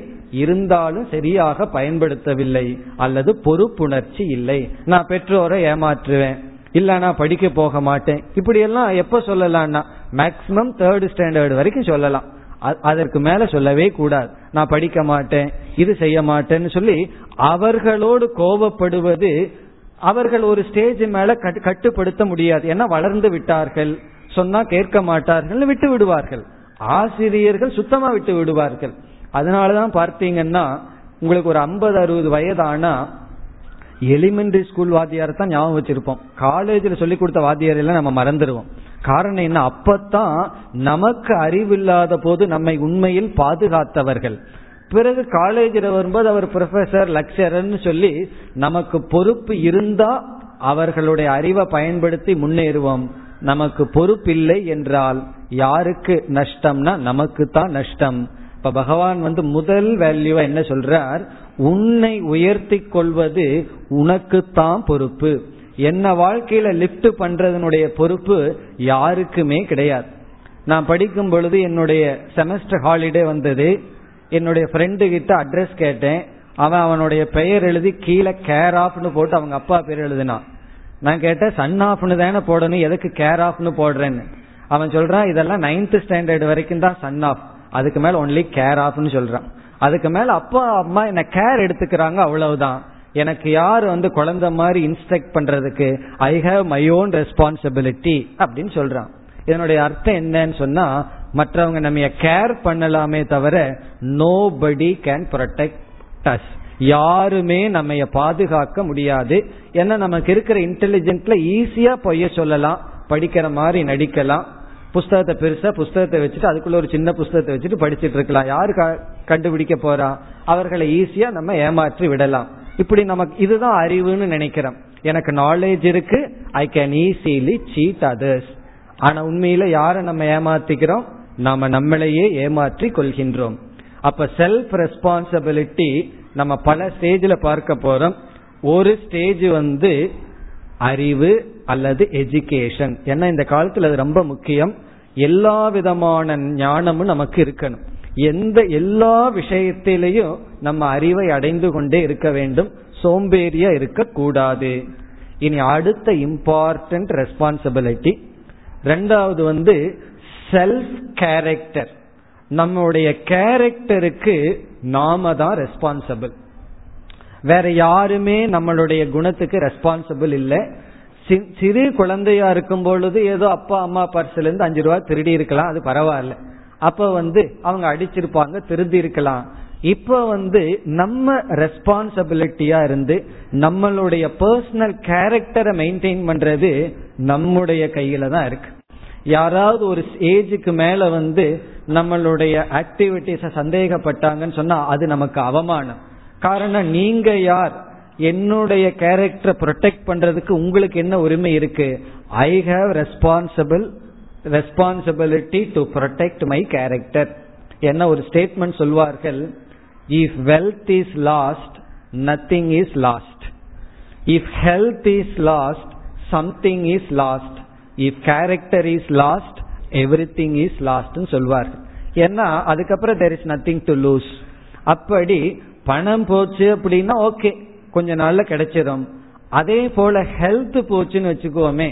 இருந்தாலும் சரியாக பயன்படுத்தவில்லை அல்லது பொறுப்புணர்ச்சி இல்லை. நான் பெற்றோரை ஏமாற்றுவேன். இல்ல நான் படிக்க போக மாட்டேன். இப்படி எல்லாம் எப்ப சொல்லலாம்னா மேக்சிமம் தேர்ட் ஸ்டாண்டர்ட் வரைக்கும் சொல்லலாம். அதற்கு மேல சொல்லவே கூடாது. நான் படிக்க மாட்டேன் இது செய்ய மாட்டேன்னு சொல்லி அவர்களோடு கோபப்படுவது அவர்கள் ஒரு ஸ்டேஜ் மேல கட்டுப்படுத்த முடியாது. ஏன்னா வளர்ந்து விட்டார்கள். சொன்னா கேட்க மாட்டார்கள் விட்டு விடுவார்கள். ஆசிரியர்கள் சுத்தமா விட்டு விடுவார்கள். அதனாலதான் பார்த்தீங்கன்னா உங்களுக்கு ஒரு ஐம்பது அறுபது வயதானா எலிமெண்டரி ஸ்கூல் வாத்தியார் தான் ஞாபகம் வச்சிருப்போம். காலேஜில் சொல்லி கொடுத்த வாத்தியார் எல்லாம் நம்ம மறந்துடுவோம். காரணம் என்ன? அப்பத்தான் நமக்கு அறிவில்லாத போது நம்மை உண்மையில் பாதுகாத்தவர்கள். பிறகு காலேஜில் வரும்போது அவர் ப்ரொஃபசர் லெக்சரர்னு சொல்லி நமக்கு பொறுப்பு இருந்தா அவர்களுடைய அறிவை பயன்படுத்தி முன்னேறுவோம். நமக்கு பொறுப்பில்லை என்றால் யாருக்கு நஷ்டம்னா நமக்கு தான் நஷ்டம். இப்ப பகவான் வந்து முதல் வேல்யூவா என்ன சொல்றார்? உன்னை உயர்த்தி கொள்வது உனக்குத்தான் பொறுப்பு. என்ன வாழ்க்கையில லிப்ட் பண்றதனுடைய பொறுப்பு யாருக்குமே கிடையாது. நான் படிக்கும் பொழுது என்னுடைய செமஸ்டர் ஹாலிடே வந்தது. என்னுடைய ஃப்ரெண்டு கிட்ட அட்ரஸ் கேட்டேன். அவன் அவனுடைய பெயர் எழுதி கீழே கேர் ஆஃப்னு போட்டு அவங்க அப்பா பேர் எழுதினான். நான் கேட்டேன் சன் ஆஃப்னு தானே போடணும் எதுக்கு கேர் ஆஃப்னு போடுறேன்னு? அவன் சொல்றான் இதெல்லாம் நைன்த் ஸ்டாண்டர்ட் வரைக்கும் தான் சன் ஆஃப் அதுக்கு மேல ஒன்லி கேர் ஆஃப்னு சொல்றான். அதுக்கு மேல அப்பா அம்மா என்ன கேர் எடுத்துக்கிறாங்க அவ்வளவுதான். எனக்கு யார் வந்து குழந்தை மாதிரி இன்ஸ்ட்ரக்ட் பண்றதுக்கு I have my own responsibility அப்படின்னு சொல்றான். இதனுடைய அர்த்தம் என்னன்னு சொன்னா மற்றவங்க நம்ம கேர் பண்ணலாமே தவிர நோ படி கேன் ப்ரொடெக்ட் அஸ் யாருமே நம்ம பாதுகாக்க முடியாது. ஏன்னா நமக்கு இருக்கிற இன்டெலிஜென்ட்ல ஈஸியா பொய்ய சொல்லலாம் படிக்கிற மாதிரி நடிக்கலாம் புஸ்தகத்தை பெருசா புஸ்தகத்தை வச்சுட்டு அதுக்குள்ள ஒரு சின்ன புஸ்தகத்தை வச்சுட்டு படிச்சுட்டு இருக்கலாம். யாரு கண்டுபிடிக்க போறா? அவர்களை ஈஸியா நம்ம ஏமாற்றி விடலாம். இப்படி நமக்கு இதுதான் அறிவுன்னு நினைக்கிறோம். எனக்கு நாலேஜ் இருக்கு. I can easily cheat others ஆனா உண்மையில யார நம்ம ஏமாத்திக்கிறோம்? நாம நம்மளையே ஏமாற்றி கொள்கின்றோம். அப்ப செல்ஃப் ரெஸ்பான்சிபிலிட்டி நம்ம பல ஸ்டேஜில் பார்க்க போறோம். ஒரு ஸ்டேஜ் வந்து அறிவு அல்லது எஜுகேஷன் ஏன்னா இந்த காலத்துல அது ரொம்ப முக்கியம். எல்லா விதமான ஞானமும் நமக்கு இருக்கணும். எந்த எல்லா விஷயத்திலையும் நம்ம அறிவை அடைந்து கொண்டே இருக்க வேண்டும். சோம்பேறியா இருக்கக்கூடாது. இனி அடுத்த இம்பார்ட்டன்ட் ரெஸ்பான்சிபிலிட்டி ரெண்டாவது வந்து செல்ஃப் கேரக்டர் நம்முடைய கேரக்டருக்கு நாம தான் ரெஸ்பான்சிபிள் வேற யாருமே நம்மளுடைய குணத்துக்கு ரெஸ்பான்சிபிள் இல்லை. சிறு குழந்தையா இருக்கும் பொழுது ஏதோ அப்பா அம்மா பர்ஸ்ல இருந்து அஞ்சு ரூபா திருடி இருக்கலாம் அது பரவாயில்ல. அப்ப வந்து அவங்க அடிச்சிருப்பாங்க திருந்தி இருக்கலாம். இப்ப வந்து நம்ம ரெஸ்பான்சிபிலிட்டியா இருந்து நம்மளுடைய பர்சனல் கேரக்டரை மெயின்டைன் பண்றது நம்முடைய கையில தான் இருக்கு. யாராவது ஒரு ஏஜுக்கு மேல வந்து நம்மளுடைய ஆக்டிவிட்டிஸ சந்தேகப்பட்டாங்கன்னு சொன்னா அது நமக்கு அவமானம். காரணம் நீங்க யார்? என்னுடைய கேரக்டரை ப்ரொடெக்ட் பண்றதுக்கு உங்களுக்கு என்ன உரிமை இருக்கு? I have responsible responsibility to protect my character என்ன ஒரு ஸ்டேட்மெண்ட் சொல்வார்கள்? If wealth is lost nothing is lost if health is lost something is lost if character is lost everything is லாஸ்ட்னு சொல்வார்கள். ஏன்னா அதுக்கப்புறம் there is nothing to lose அப்படி பணம் போச்சு அப்படின்னா ஓகே கொஞ்ச நாள்ல கிடைச்சிடும் அதே போல ஹெல்த் போச்சுன்னு வச்சுக்கோமே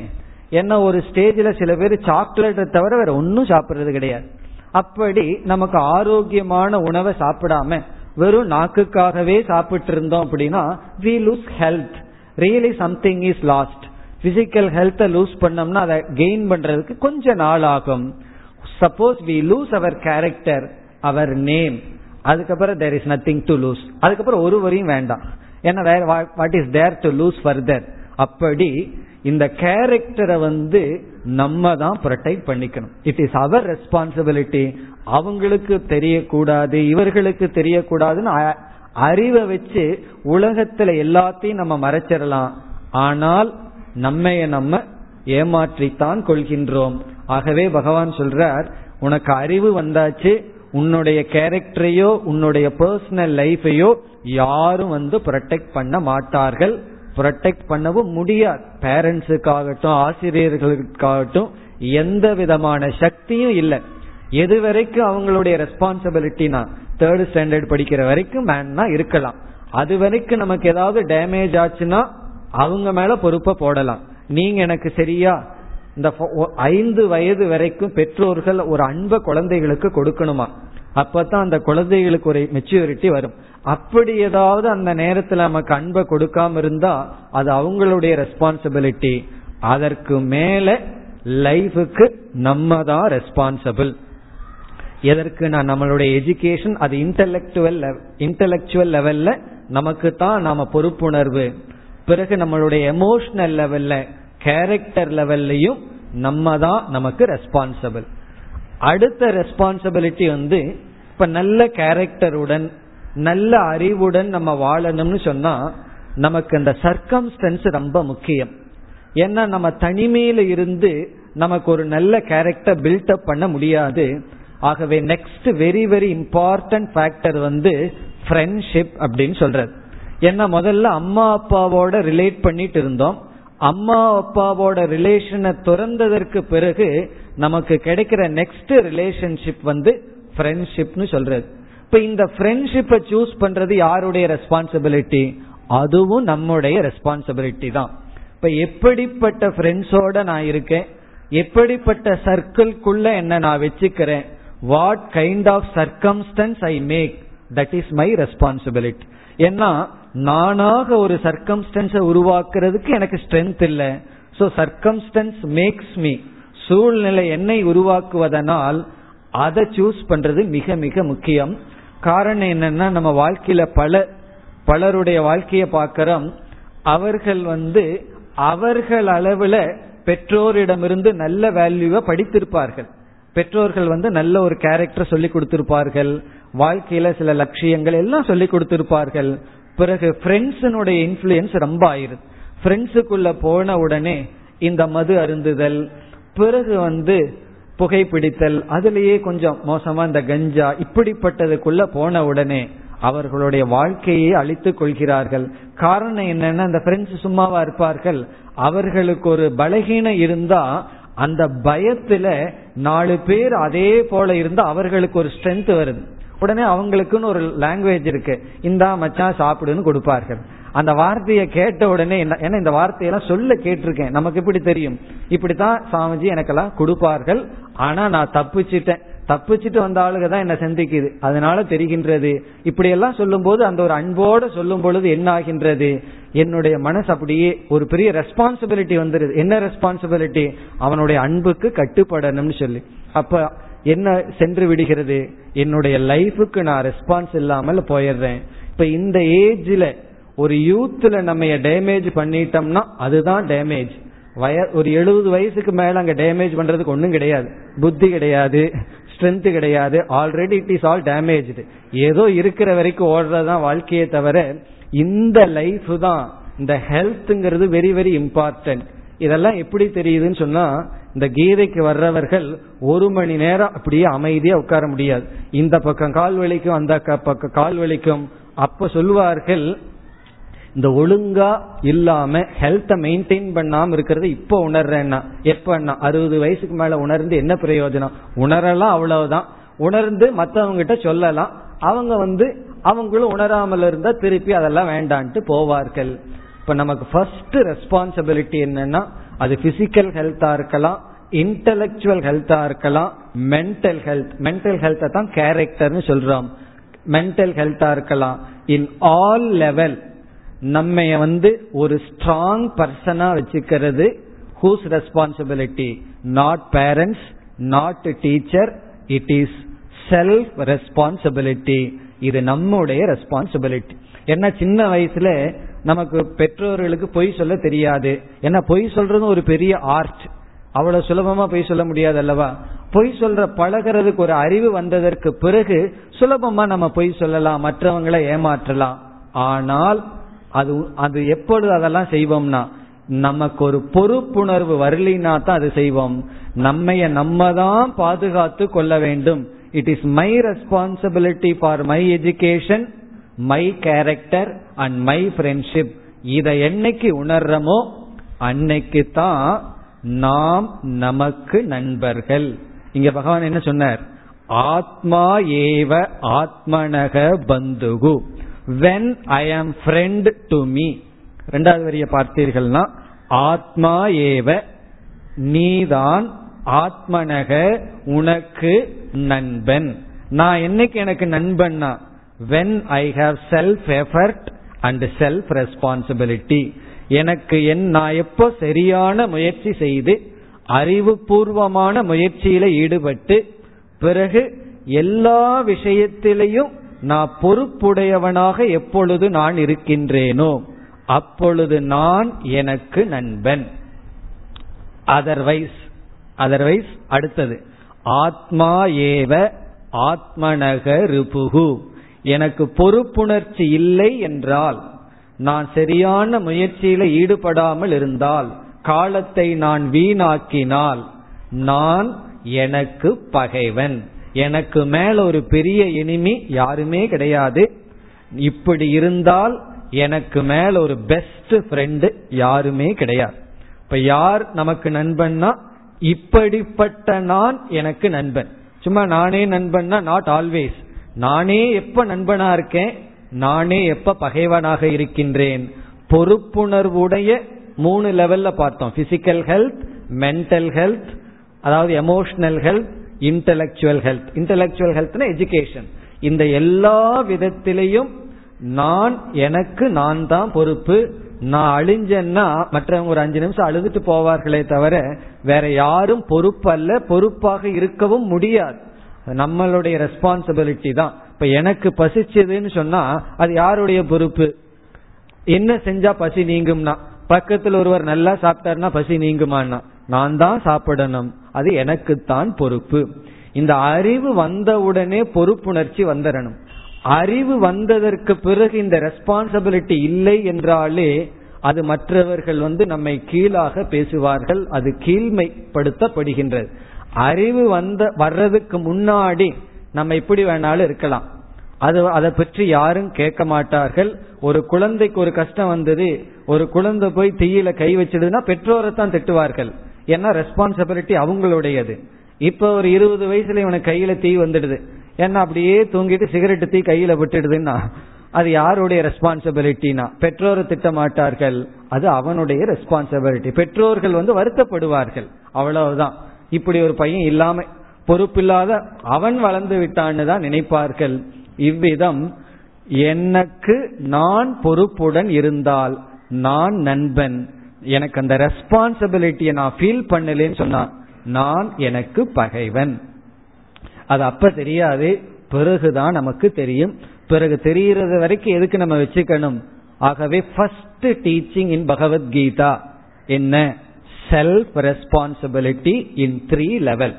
என்ன ஒரு ஸ்டேஜ்ல சில பேர் சாக்லேட்டை தவிர வேற ஒன்னும் சாப்பிடுறது கிடையாது. அப்படி நமக்கு ஆரோக்கியமான உணவை சாப்பிடாம வெறும் நாக்குக்காகவே சாப்பிட்டு இருந்தோம் அப்படின்னா we lose health really something is lost physical ஹெல்த்தை லூஸ் பண்ணோம்னா அதை கெயின் பண்றதுக்கு கொஞ்ச நாள் ஆகும். Suppose we lose our character our name அதுக்கப்புறம் there is nothing to lose அதுக்கப்புறம் ஒருவரையும் வேண்டாம். ஏன்னா வேற what is there to lose further அப்படி இந்த கேரக்டரை வந்து நம்ம தான் ப்ரொடெக்ட் பண்ணிக்கணும். இட் இஸ் அவர் ரெஸ்பான்சிபிலிட்டி அவங்களுக்கு தெரியக்கூடாது இவர்களுக்கு தெரியக்கூடாதுன்னு அறிவை வச்சு உலகத்துல எல்லாத்தையும் நம்ம மறைச்சிடலாம். ஆனால் நம்மைய நம்ம ஏமாற்றித்தான் கொள்கின்றோம். ஆகவே பகவான் சொல்றார் உனக்கு அறிவு வந்தாச்சு உன்னுடைய கேரக்டரையோ உன்னுடைய பர்சனல் லைஃபையோ யாரும் வந்து ப்ரொடெக்ட் பண்ண மாட்டார்கள். ப்ரொடெக்ட் பண்ணவும் முடியாது. பேரண்ட்ஸுக்காகட்டும் ஆசிரியர்களுக்காகட்டும் எந்த விதமான சக்தியும் இல்லை. எது வரைக்கும் அவங்களுடைய ரெஸ்பான்சிபிலிட்டினா தேர்ட் ஸ்டாண்டர்ட் படிக்கிற வரைக்கும் மேன்னா இருக்கலாம். அது வரைக்கும் நமக்கு ஏதாவது டேமேஜ் ஆச்சுன்னா அவங்க மேல பொறுப்பை போடலாம். நீங்க எனக்கு சரியா இந்த ஐந்து வயது வரைக்கும் பெற்றோர்கள் ஒரு அன்பை குழந்தைகளுக்கு கொடுக்கணுமா? அப்பதான் அந்த குழந்தைகளுக்கு ஒரு மெச்சூரிட்டி வரும். அப்படி ஏதாவது அந்த நேரத்துல நமக்கு அன்பை கொடுக்காம இருந்தா அது அவங்களுடைய ரெஸ்பான்சிபிலிட்டி அதற்கு மேல லைஃபுக்கு நம்ம தான் ரெஸ்பான்சிபிள் எதற்கு நான் நம்மளுடைய எஜுகேஷன் அது இன்டலெக்சுவல் இன்டலெக்சுவல் லெவல்ல நமக்கு தான் நாம பொறுப்புணர்வு. பிறகு நம்மளுடைய எமோஷனல் லெவல்ல கேரக்டர் லெவல்லையும் நம்ம தான் நமக்கு ரெஸ்பான்சிபிள் அடுத்த ரெஸ்பான்சிபிலிட்டி வந்து இப்ப நல்ல கேரக்டருடன் நல்ல அறிவுடன் நம்ம வாழணும்னு சொன்னா நமக்கு அந்த சர்க்கம்ஸ்டன்ஸ் ரொம்ப முக்கியம். ஏன்னா நம்ம தனிமையில இருந்து நமக்கு ஒரு நல்ல கேரக்டர் பில்டப் பண்ண முடியாது. ஆகவே next very very important factor வந்து ஃப்ரெண்ட்ஷிப் அப்படின்னு சொல்றது. ஏன்னா முதல்ல அம்மா அப்பாவோட ரிலேட் பண்ணிட்டு இருந்தோம். அம்மா அப்பாவோட ரிலேஷனை துறந்ததற்கு பிறகு நமக்கு கிடைக்கிற நெக்ஸ்ட் ரிலேஷன்ஷிப் வந்து ஃப்ரெண்ட்ஷிப்னு சொல்றது. இப்ப இந்த ஃப்ரெண்ட்ஷிப்பை சூஸ் பண்றது யாருடைய ரெஸ்பான்சிபிலிட்டி அதுவும் நம்முடைய ரெஸ்பான்சிபிலிட்டி தான். இப்ப எப்படிப்பட்ட ஃப்ரெண்ட்ஸோட நான் இருக்கேன்? எப்படிப்பட்ட சர்க்கிள்குள்ள என்ன நான் வச்சுக்கிறேன்? What kind of circumstance I make that is my responsibility ஏன்னா நானாக ஒரு சர்க்கம்ஸ்டன்ஸை உருவாக்குறதுக்கு எனக்கு ஸ்ட்ரென்த் இல்லை. ஸோ சர்க்கம்ஸ்டன்ஸ் மேக்ஸ் மீ சூழ்நிலை என்னை உருவாக்குவதனால் அதை சூஸ் பண்றது மிக மிக முக்கியம். காரணம் என்னன்னா நம்ம வாழ்க்கையில பல பலருடைய வாழ்க்கையை பார்க்கிறோம். அவர்கள் வந்து அவர்கள் அளவுல பெற்றோரிடமிருந்து நல்ல வேல்யூவை படித்திருப்பார்கள். பெற்றோர்கள் வந்து நல்ல ஒரு கேரக்டர் சொல்லி கொடுத்திருப்பார்கள். வாழ்க்கையில சில லட்சியங்கள் எல்லாம் சொல்லி கொடுத்திருப்பார்கள். பிறகு ஃப்ரெண்ட்ஸினுடைய இன்ஃபுளுயன்ஸ் ரொம்ப ஆயிருது ஃப்ரெண்ட்ஸுக்குள்ள போன உடனே இந்த மது அருந்துதல் பிறகு வந்து புகைப்பிடித்தல் அதுலேயே கொஞ்சம் மோசமா இந்த கஞ்சா இப்படிப்பட்டதுக்குள்ள போன உடனே அவர்களுடைய வாழ்க்கையை அழித்துக் கொள்கிறார்கள். காரணம் என்னன்னா அந்த ஃப்ரெண்ட்ஸ் சும்மாவா இருப்பார்கள். அவர்களுக்கு ஒரு பலகீனம் இருந்தா அந்த பயத்துல நாலு பேர் அதே போல இருந்தா அவர்களுக்கு ஒரு ஸ்ட்ரென்த் வருது. உடனே அவங்களுக்குன்னு ஒரு லாங்குவேஜ் இருக்கு. இந்தா மச்சான் சாப்பிடுன்னு கொடுப்பார்கள். அந்த வார்த்தையை கேட்ட உடனே ஏன்னா இந்த வார்த்தையெல்லாம் சொல்ல கேட்டிருக்கேன். நமக்கு இப்படி தெரியும்? இப்படித்தான் சாமிஜி எனக்கெல்லாம் கொடுப்பார்கள். ஆனா நான் தப்பிச்சிட்டேன். தப்பிச்சுட்டு வந்த ஆளுக தான் என்ன சந்திக்குது. அதனால தெரிகின்றது. இப்படி எல்லாம் சொல்லும் போது அந்த ஒரு அன்போட சொல்லும் பொழுது என்ன ஆகின்றது? என்னுடைய மனசு அப்படியே ஒரு பெரிய ரெஸ்பான்சிபிலிட்டி வந்துருது. என்ன ரெஸ்பான்சிபிலிட்டி அவனுடைய அன்புக்கு கட்டுப்படணும்னு சொல்லி. அப்ப என்ன சென்று விடுகிறது? என்னுடைய லைஃபுக்கு நான் ரெஸ்பான்ஸ் இல்லாமல் போயிடுறேன். இப்ப இந்த ஏஜ்ல ஒரு யூத்ல நம்ம டேமேஜ் பண்ணிட்டோம்னா அதுதான் டேமேஜ் வய ஒரு எழுபது வயசுக்கு மேல அங்க டேமேஜ் பண்றதுக்கு ஒன்றும் கிடையாது. புத்தி கிடையாது ஸ்ட்ரென்த் கிடையாது. Already it is all damaged ஏதோ இருக்கிற வரைக்கும் ஓடுறதுதான் வாழ்க்கையை தவிர இந்த லைஃப் தான் இந்த ஹெல்த்ங்கிறது வெரி வெரி இம்பார்ட்டன்ட் இதெல்லாம் எப்படி தெரியுதுன்னு சொன்னா இந்த கீதைக்கு வர்றவர்கள் ஒரு மணி நேரம் அப்படியே அமைதியா உட்கார முடியாது. இந்த பக்கம் கால் வலிக்கும் அந்த பக்கம் கால் வலிக்கும். அப்ப சொல்லுவார்கள் இந்த ஒழுங்கா இல்லாம ஹெல்த்தை மெயின்டைன் பண்ணாம இருக்கிறது இப்ப உணர்றேன்னா எப்ப அறுபது வயசுக்கு மேல உணர்ந்து என்ன பிரயோஜனம்? உணரலாம் அவ்வளவுதான். உணர்ந்து மற்றவங்க கிட்ட சொல்லலாம். அவங்க வந்து அவங்களும் உணராமல் இருந்தா திருப்பி அதெல்லாம் வேண்டான்ட்டு போவார்கள். இப்ப நமக்கு ஃபர்ஸ்ட் ரெஸ்பான்சிபிலிட்டி என்னன்னா அது பிசிக்கல் ஹெல்த்தா இருக்கலாம் இன்டலெக்சுவல் ஹெல்த்தா இருக்கலாம் மென்டல் ஹெல்த் மென்டல் ஹெல்த்தை தான் கேரக்டர்னு சொல்றோம். மென்டல் ஹெல்த்தா இருக்கலாம். இன் ஆல் லெவல் நம்ம வந்து ஒரு ஸ்ட்ராங் பர்சனா வச்சுக்கிறது whose responsibility not parents not teacher it is self responsibility இது நம்முடைய ரெஸ்பான்சிபிலிட்டி ஏன்னா சின்ன வயசுல நமக்கு பெற்றோர்களுக்கு பொய் சொல்ல தெரியாது. ஏன்னா பொய் சொல்றது ஒரு பெரிய ஆர்ட் அவ்வளவு சுலபமா பொய் சொல்ல முடியாது அல்லவா? பொய் சொல்ற பழகிறதுக்கு ஒரு அறிவு வந்ததற்கு பிறகு சுலபமா நம்ம பொய் சொல்லலாம் மற்றவங்களை ஏமாற்றலாம். ஆனால் அது அது எப்பொழுது அதெல்லாம் செய்வோம்னா நமக்கு ஒரு பொறுப்புணர்வு வரலினா தான் அது செய்வோம். நம்மைய நம்ம தான் பாதுகாத்து கொள்ள வேண்டும். It is my responsibility for my education my character and my friendship இதை என்னைக்கு உணர்றமோ அன்னைக்கு தான் நாம் நமக்கு நண்பர்கள். இங்க பகவான் என்ன சொன்னார்? ஆத்மா ஏவ ஆத்மனக பந்துகு. வென் ஐ ஆம் ஃப்ரெண்ட் டு மீ ரெண்டாவது வரிய பார்த்தீர்கள்னா ஆத்மா ஏவ நீதான் ஆத்மனக உனக்கு நண்பன். நான் என்னைக்கு எனக்கு நண்பன்னா when I have self effort and self responsibility எனக்கு என் நான் எப்போ சரியான முயற்சி செய்து அறிவுபூர்வமான முயற்சியில ஈடுபட்டு பிறகு எல்லா விஷயத்திலையும் நான் பொறுப்புடையவனாக எப்பொழுது நான் இருக்கின்றேனோ அப்பொழுது நான் எனக்கு நண்பன். அதர்வைஸ் அதர்வைஸ் அடுத்தது ஆத்மா ஏவ ஆத்மனக ரிபுகு எனக்கு பொறுப்புணர்ச்சி இல்லை என்றால் நான் சரியான முயற்சியில ஈடுபடாமல் இருந்தால் காலத்தை நான் வீணாக்கினால் நான் எனக்கு பகைவன். எனக்கு மேல ஒரு பெரிய இனிமி யாருமே கிடையாது. இப்படி இருந்தால் எனக்கு மேல ஒரு பெஸ்ட் ஃப்ரெண்டு யாருமே கிடையாது. இப்ப யார் நமக்கு நண்பன்னா இப்படிப்பட்ட நான் எனக்கு நண்பன். சும்மா நானே நண்பன்னா நாட் ஆல்வேஸ் நானே எப்ப நண்பனா இருக்கேன்? நானே எப்ப பகைவனாக இருக்கின்றேன்? பொறுப்புணர்வுடைய மூணு லெவல்ல பார்த்தோம். பிசிக்கல் ஹெல்த் மென்டல் ஹெல்த் அதாவது emotional health intellectual health intellectual ஹெல்த்னா education இந்த எல்லா விதத்திலையும் நான் எனக்கு நான் தான் பொறுப்பு. நான் அழிஞ்சேன்னா மற்றவங்க ஒரு அஞ்சு நிமிஷம் அழுதுட்டு போவார்களே தவிர வேற யாரும் பொறுப்பு அல்ல பொறுப்பாக இருக்கவும் முடியாது. நம்மளுடைய ரெஸ்பான்சிபிலிட்டி தான். இப்ப எனக்கு பசிச்சதுன்னு சொன்னா அது யாருடைய பொறுப்பு? என்ன செஞ்சா பசி நீங்கும்னா? பக்கத்தில் ஒருவர் நல்லா சாப்பிட்டாருன்னா பசி நீங்குமான்னா? நான் தான் சாப்பிடணும். அது எனக்குத்தான் பொறுப்பு. இந்த அறிவு வந்தவுடனே பொறுப்புணர்ச்சி வந்துடணும் அறிவு வந்ததற்கு பிறகு இந்த ரெஸ்பான்சிபிலிட்டி இல்லை என்றாலே அது மற்றவர்கள் வந்து நம்மை கீழாக பேசுவார்கள். அது கீழ்மைப்படுத்தப்படுகின்றது. அறிவு வந்த வர்றதுக்கு முன்னாடி நம்ம எப்படி வேணாலும் இருக்கலாம். அது அதை பற்றி யாரும் கேட்க மாட்டார்கள். ஒரு குழந்தைக்கு ஒரு கஷ்டம் வந்தது ஒரு குழந்தை போய் தீயில கை வச்சிடுதுன்னா பெற்றோரை தான் திட்டுவார்கள். ஏன்னா ரெஸ்பான்சிபிலிட்டி அவங்களுடையது. இப்ப ஒரு இருபது வயசுல இவனுக்கு கையில தீ வந்துடுது. ஏன்னா அப்படியே தூங்கிட்டு சிகரெட் தீ கையில விட்டுடுதுன்னா அது யாருடைய ரெஸ்பான்சிபிலிட்டினா பெற்றோரை திட்ட மாட்டார்கள். அது அவனுடைய ரெஸ்பான்சிபிலிட்டி பெற்றோர்கள் வந்து வருத்தப்படுவார்கள். அவ்வளவுதான். இப்படி ஒரு பையன் இல்லாம பொறுப்பில்லாத அவன் வளர்ந்து விட்டான்னு தான் நினைப்பார்கள். இவ்விதம் எனக்கு நான் பொறுப்புடன் இருந்தால் நான் நண்பன். எனக்கு அந்த ரெஸ்பான்சிபிலிட்டியை நான் ஃபீல் பண்ணலேன்னு சொன்னான் நான் எனக்கு பகைவன். அது அப்ப தெரியாது. பிறகுதான் நமக்கு தெரியும். பிறகு தெரிகிறது வரைக்கும் எதுக்கு நம்ம வச்சுக்கணும்? ஆகவே ஃபர்ஸ்ட் டீச்சிங் இன் பகவத்கீதா என்ன? Self responsibility in three level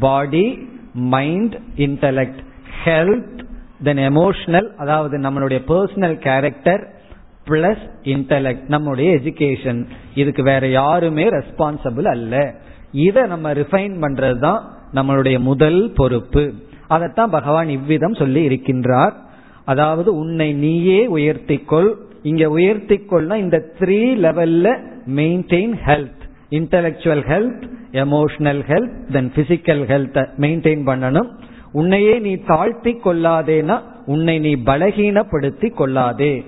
body mind intellect health then emotional அதாவது நம்மளுடைய பர்சனல் கேரக்டர் பிளஸ் இன்டலெக்ட் நம்முடைய எஜுகேஷன் இதுக்கு வேற யாருமே ரெஸ்பான்சிபிள் அல்ல. இதை நம்ம ரிஃபைன் பண்றது தான் நம்மளுடைய முதல் பொறுப்பு. அதைத்தான் பகவான் இவ்விதம் சொல்லி இருக்கின்றார். அதாவது உன்னை நீயே உயர்த்திக்கொள். இங்க உயர்த்திக்கொள்னா இந்த த்ரீ லெவல்ல maintain health intellectual health emotional health then physical health maintain பண்ணணும். உன்னையே நீ தாழ்த்தி கொள்ளாதேனா உன்னை நீ பலகீனப்படுத்தி கொள்ளாதே.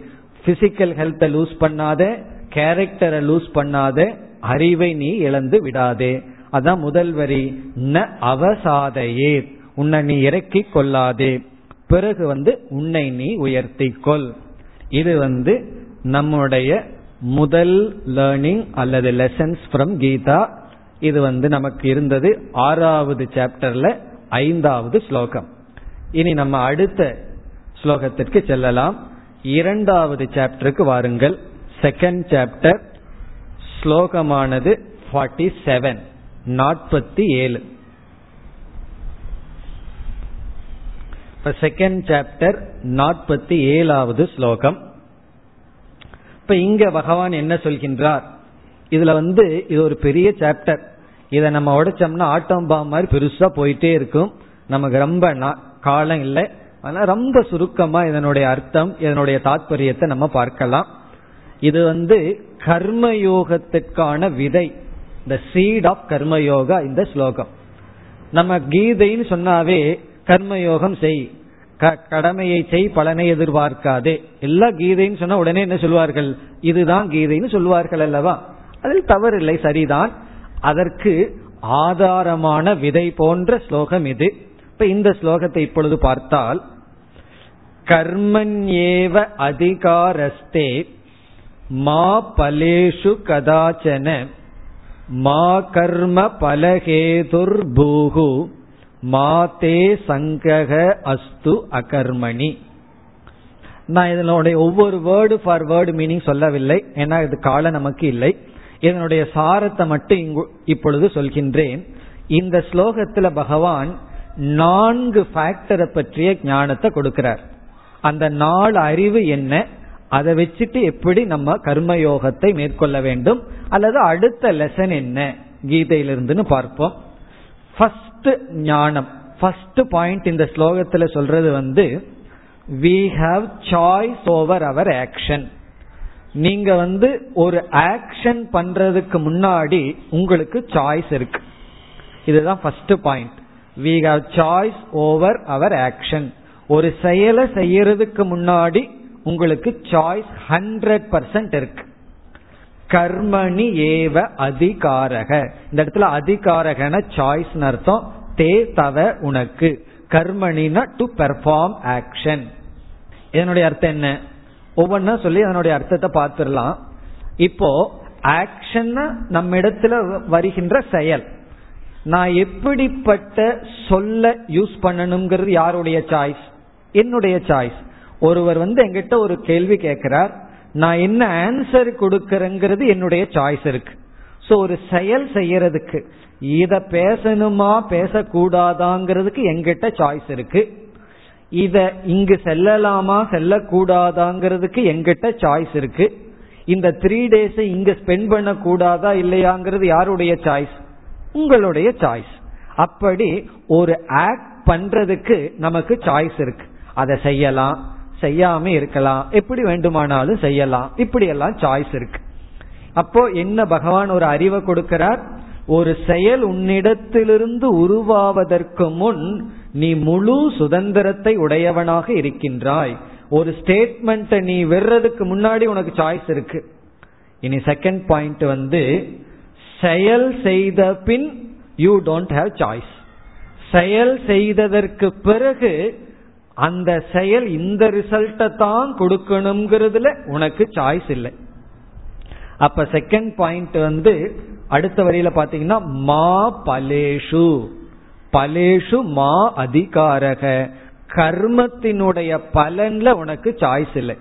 பிசிக்கல் ஹெல்த்தை லூஸ் பண்ணாத கேரக்டரை லூஸ் பண்ணாத அறிவை நீ இழந்து விடாதே. அதான் முதல் வரி. ந அவசாதையே. உன்னை நீ இறக்கி கொள்ளாதே. பிறகு வந்து உன்னை நீ உயர்த்தி கொள். இது வந்து நம்முடைய முதல் லேர்னிங் அல்லது லெசன்ஸ் ஃப்ரம் கீதா இது வந்து நமக்கு இருந்தது ஆறாவது சாப்டர்ல ஐந்தாவது ஸ்லோகம். இனி நம்ம அடுத்த ஸ்லோகத்திற்கு செல்லலாம். இரண்டாவது சாப்டருக்கு வாருங்கள். செகண்ட் சாப்டர் ஸ்லோகமானது ஃபார்ட்டி செவன் நாற்பத்தி ஏழு. செகண்ட் சாப்டர் நாற்பத்தி ஏழாவது ஸ்லோகம். இப்ப இங்க பகவான் என்ன சொல்கின்றார்? இதுல வந்து இது ஒரு பெரிய சாப்டர் இதை நம்ம உடைச்சோம்னா ஆட்டம் பாம் மாதிரி பெருசா போயிட்டே இருக்கும். நமக்கு ரொம்ப காலம் இல்லை. ஆனா ரொம்ப சுருக்கமா இதனுடைய அர்த்தம் இதனுடைய தாத்பரியத்தை நம்ம பார்க்கலாம். இது வந்து கர்மயோகத்துக்கான விதை. இந்த சீட் ஆஃப் கர்மயோகா இந்த ஸ்லோகம். நம்ம கீதைன்னு சொன்னாவே கர்மயோகம் செய். கடமையை செய் பலனை எதிர்பார்க்காதே. எல்லா கீதைன்னு சொன்னா உடனே என்ன சொல்வார்கள்? இதுதான் கீதைன்னு சொல்வார்கள் அல்லவா? அதில் தவறில்லை சரிதான். அதற்கு ஆதாரமான விதை போன்ற ஸ்லோகம் இது. இப்ப இந்த ஸ்லோகத்தை இப்பொழுது பார்த்தால் கர்மன்யேவ அதிகாரஸ்தே மா பலேஷு கதாச்சன மா கர்ம பலகேதுர் பூகு மாதே சங்கக அஸ்து அகர்மணி. நான் இதனுடைய ஒவ்வொரு வேர்டு ஃபார் வேர்டு மீனிங் சொல்லவில்லை. ஏன்னா இது காலம் நமக்கு இல்லை. இதனுடைய சாரத்தை மட்டும் இங்கு இப்பொழுது சொல்கின்றேன். இந்த ஸ்லோகத்துல பகவான் நான்கு ஃபேக்டரை பற்றிய ஞானத்தை கொடுக்கிறார். அந்த நாலு அறிவு என்ன? அதை வச்சுட்டு எப்படி நம்ம கர்மயோகத்தை மேற்கொள்ள வேண்டும்? அல்லது அடுத்த லெசன் என்ன? கீதையிலிருந்துன்னு பார்ப்போம். ஃபர்ஸ்ட் ஞானம். ஃபர்ஸ்ட் பாயிண்ட் இந்த ஸ்லோகத்துல சொல்றது வந்து we have choice over our action நீங்க வந்து ஒரு ஆக்ஷன் பண்றதுக்கு முன்னாடி உங்களுக்கு சாய்ஸ் இருக்கு. இதுதான் first point we have choice over our action ஒரு செயலை செய்யறதுக்கு முன்னாடி உங்களுக்கு சாய்ஸ் ஹண்ட்ரட் பர்சன்ட் இருக்கு. கர்மணி ஏவ அதிகாரக. இந்த இடத்துல அதிகாரகன சாய்ஸ் அர்த்தம் தே தவ உனக்கு. கர்மணினா டு பெர்ஃபார்ம் ஆக்ஷன் இதனுடைய அர்த்தம் என்ன? ஒவ்வொன்னா சொல்லி அதனுடைய அர்த்தத்தை பார்த்துடலாம். இப்போ ஆக்ஷன் நம்ம இடத்துல வருகின்ற செயல். நான் எப்படிப்பட்ட சொல்ல யூஸ் பண்ணணுங்கிறது யாருடைய சாய்ஸ் என்னுடைய சாய்ஸ் ஒருவர் வந்து எங்கிட்ட ஒரு கேள்வி கேட்கிறார். நான் என்ன ஆன்சர் கொடுக்கறேங்கிறது என்னுடைய சாய்ஸ் இருக்கு. ஸோ ஒரு செயல் செய்யறதுக்கு இத பேசணுமா பேசக்கூடாதாங்கிறதுக்கு எங்கிட்ட சாய்ஸ் இருக்கு. இத இங்கு செல்லலாமா செல்லக்கூடாதாங்கிறதுக்கு எங்கிட்ட சாய்ஸ் இருக்கு. இந்த த்ரீ டேஸ் இங்க ஸ்பெண்ட் பண்ண கூடாதா இல்லையாங்கிறது யாருடைய சாய்ஸ் உங்களுடைய சாய்ஸ் அப்படி ஒரு ஆக்ட் பண்றதுக்கு நமக்கு சாய்ஸ் இருக்கு. அதை செய்யலாம் செய்யாம இருக்கலாம். எப்படி வேண்டுமானாலும் செய்யலாம். இப்படி எல்லாம் சாய்ஸ் இருக்கு. அப்போ என்ன பகவான் ஒரு அறிவை கொடுக்கிறார்? ஒரு செயல் உன்னிடத்திலிருந்து உருவாவதற்கு முன் நீ முழு சுதந்திரத்தை உடையவனாக இருக்கின்றாய். ஒரு ஸ்டேட்மெண்ட் நீ வெறதுக்கு முன்னாடி உனக்கு சாய்ஸ் இருக்கு. இனி செகண்ட் பாயிண்ட் வந்து செயல் செய்த பின் யூ டோன்ட் ஹாவ் சாய்ஸ் செயல் செய்ததற்கு பிறகு அந்த செயல் இந்த ரிசல்ட்டை தான் கொடுக்கணுங்கிறதுல உனக்கு சாய்ஸ் இல்லை. அப்ப செகண்ட் பாயிண்ட் வந்து அடுத்த வரியில பாத்தீங்கன்னா மா பலேஷு. பலேஷு மா அதிகாரக. கர்மத்தினுடைய பலன்ல உனக்கு சாய்ஸ் இல்லை.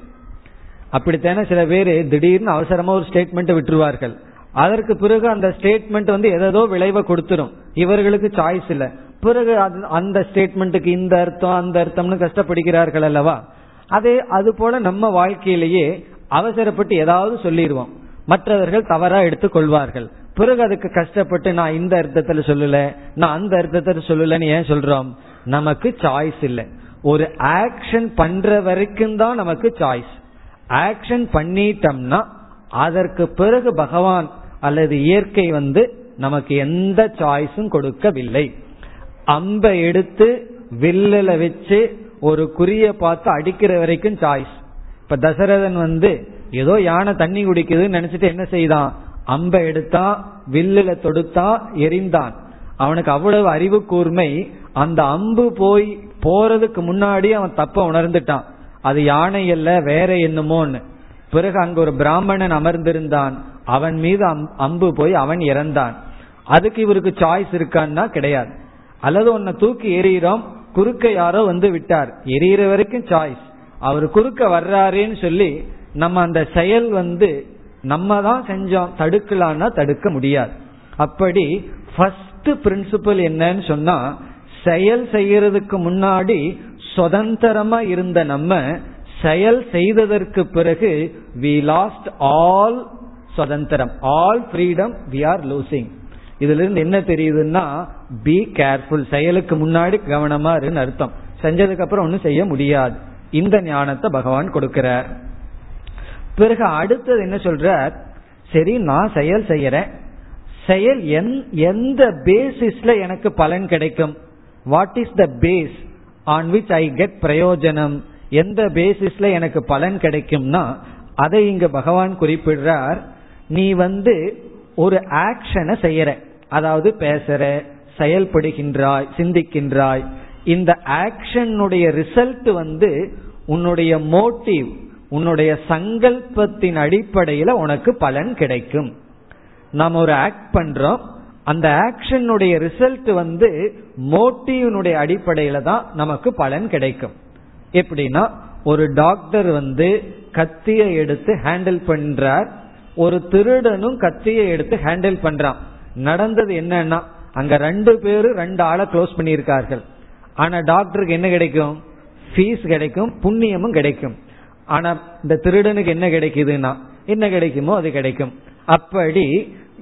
அப்படித்தானே சில பேர் திடீர்னு அவசரமா ஒரு ஸ்டேட்மெண்ட் விட்டுருவார்கள். அதற்கு பிறகு அந்த ஸ்டேட்மெண்ட் வந்து எதோ விளைவை கொடுத்துரும். இவர்களுக்கு சாய்ஸ் இல்லை. பிறகு அந்த ஸ்டேட்மெண்ட்டுக்கு இந்த அர்த்தம் அந்த அர்த்தம்னு கஷ்டப்படுகிறார்கள் அல்லவா? அதே அது போல நம்ம வாழ்க்கையிலேயே அவசரப்பட்டு ஏதாவது சொல்லிடுவோம். மற்றவர்கள் தவறா எடுத்துக் கொள்வார்கள் பிறகு அதுக்கு கஷ்டப்பட்டு நான் இந்த அர்த்தத்துல சொல்லல நான் அந்த அர்த்தத்துல சொல்லலன்னு ஏன் சொல்றோம்? நமக்கு சாய்ஸ் இல்லை. ஒரு ஆக்ஷன் பண்ற வரைக்கும் தான் நமக்கு சாய்ஸ் ஆக்ஷன் பண்ணிட்டோம்னா அதற்கு பிறகு பகவான் அல்லது இயற்கை வந்து நமக்கு எந்த சாய்ஸும் கொடுக்கவில்லை. அம்பை எடுத்து வில்லுல வச்சு ஒரு குறிய பார்த்து அடிக்கிற வரைக்கும் சாய்ஸ் இப்ப தசரதன் வந்து ஏதோ யானை தண்ணி குடிக்குதுன்னு நினைச்சிட்டு என்ன செய்தான்? அம்பை எடுத்தா வில்லுல தொடுத்தா எரிந்தான். அவனுக்கு அவ்வளவு அறிவு கூர்மை அந்த அம்பு போய் போறதுக்கு முன்னாடி அவன் தப்ப உணர்ந்துட்டான். அது யானை அல்ல வேற என்னமோன்னு. பிறகு அங்க ஒரு பிராமணன் அமர்ந்திருந்தான். அவன் மீது அம்பு போய் அவன் இறந்தான். அதுக்கு இவருக்கு சாய்ஸ் இருக்கான்னா கிடையாது. அல்லது உன்னை தூக்கி எறிகிறோம் குறுக்க யாரோ வந்து விட்டார். எரியற வரைக்கும் சாய்ஸ் அவர் குறுக்க வர்றாருன்னு சொல்லி நம்ம அந்த செயல் வந்து நம்ம தான் செஞ்சோம் தடுக்கலான்னா தடுக்க முடியாது. அப்படி ஃபர்ஸ்ட் பிரின்சிபல் என்னன்னு சொன்னா செயல் செய்யறதுக்கு முன்னாடி சுதந்திரமா இருந்த நம்ம செயல் செய்ததற்கு பிறகு வி லாஸ்ட் ஆல் சுதந்திரம். All freedom we are losing இதுல இருந்து என்ன தெரியுதுன்னா பி கேர்ஃபுல் செயலுக்கு முன்னாடி கவனமா இருன்னு அர்த்தம். செஞ்சதுக்கு அப்புறம் ஒன்றும் செய்ய முடியாது. இந்த ஞானத்தை பகவான் கொடுக்கிறார். பிறகு அடுத்தது என்ன சொல்றார்? சரி நான் செயல் செய்யறேன். செயல் எந்த பேசிஸ்ல எனக்கு பலன் கிடைக்கும்? What is the base on which I get பிரயோஜனம்? எந்த பேசிஸ்ல எனக்கு பலன் கிடைக்கும்னா அதை இங்க பகவான் குறிப்பிடுறார். நீ வந்து ஒரு ஆக்ஷனை செய்யற. அதாவது பேசுற. செயல்படுகின்றாய் சிந்திக்கின்றாய். இந்த ஆக்ஷனுடைய ரிசல்ட் வந்து உன்னுடைய மோட்டிவ் உன்னுடைய சங்கல்பத்தின் அடிப்படையில உனக்கு பலன் கிடைக்கும். நாம் ஒரு ஆக்ட் பண்றோம். அந்த ஆக்ஷனுடைய ரிசல்ட் வந்து மோட்டிவினுடைய அடிப்படையில தான் நமக்கு பலன் கிடைக்கும். எப்படின்னா ஒரு டாக்டர் வந்து கத்தியை எடுத்து ஹேண்டில் பண்றார். ஒரு திருடனும் கத்தியை எடுத்து ஹேண்டில் பண்றான். நடந்தது என்னன்னா அங்க ரெண்டு பேரும் ரெண்டு ஆளை க்ளோஸ் பண்ணியிருக்கார்கள். ஆனா டாக்டருக்கு என்ன கிடைக்கும்? ஃபீஸ் கிடைக்கும் புண்ணியமும் கிடைக்கும். ஆனா இந்த திருடனுக்கு என்ன கிடைக்குதுன்னா என்ன கிடைக்குமோ அது கிடைக்கும். அப்படி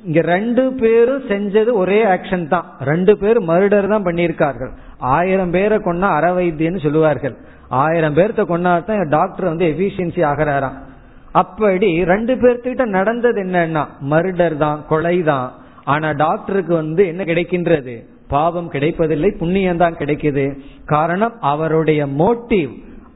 இங்க ரெண்டு பேரும் செஞ்சது ஒரே ஆக்ஷன் தான். ரெண்டு பேர் மர்டர் தான் பண்ணியிருக்கார்கள். ஆயிரம் பேரை கொண்டா அற வைத்தியன்னு சொல்லுவார்கள். ஆயிரம் பேர்த்த கொண்டா தான் டாக்டர் வந்து எஃபிஷியன்சி ஆகிறாராம். அப்படி ரெண்டு பேர்த்துக்கிட்ட நடந்தது என்னன்னா மர்டர் தான் கொலை தான். ஆனா டாக்டருக்கு வந்து என்ன கிடைக்கின்றது? பாவம் கிடைப்பதில்லை புண்ணியம் தான் கிடைக்குது. காரணம் அவருடைய மோட்டிவ்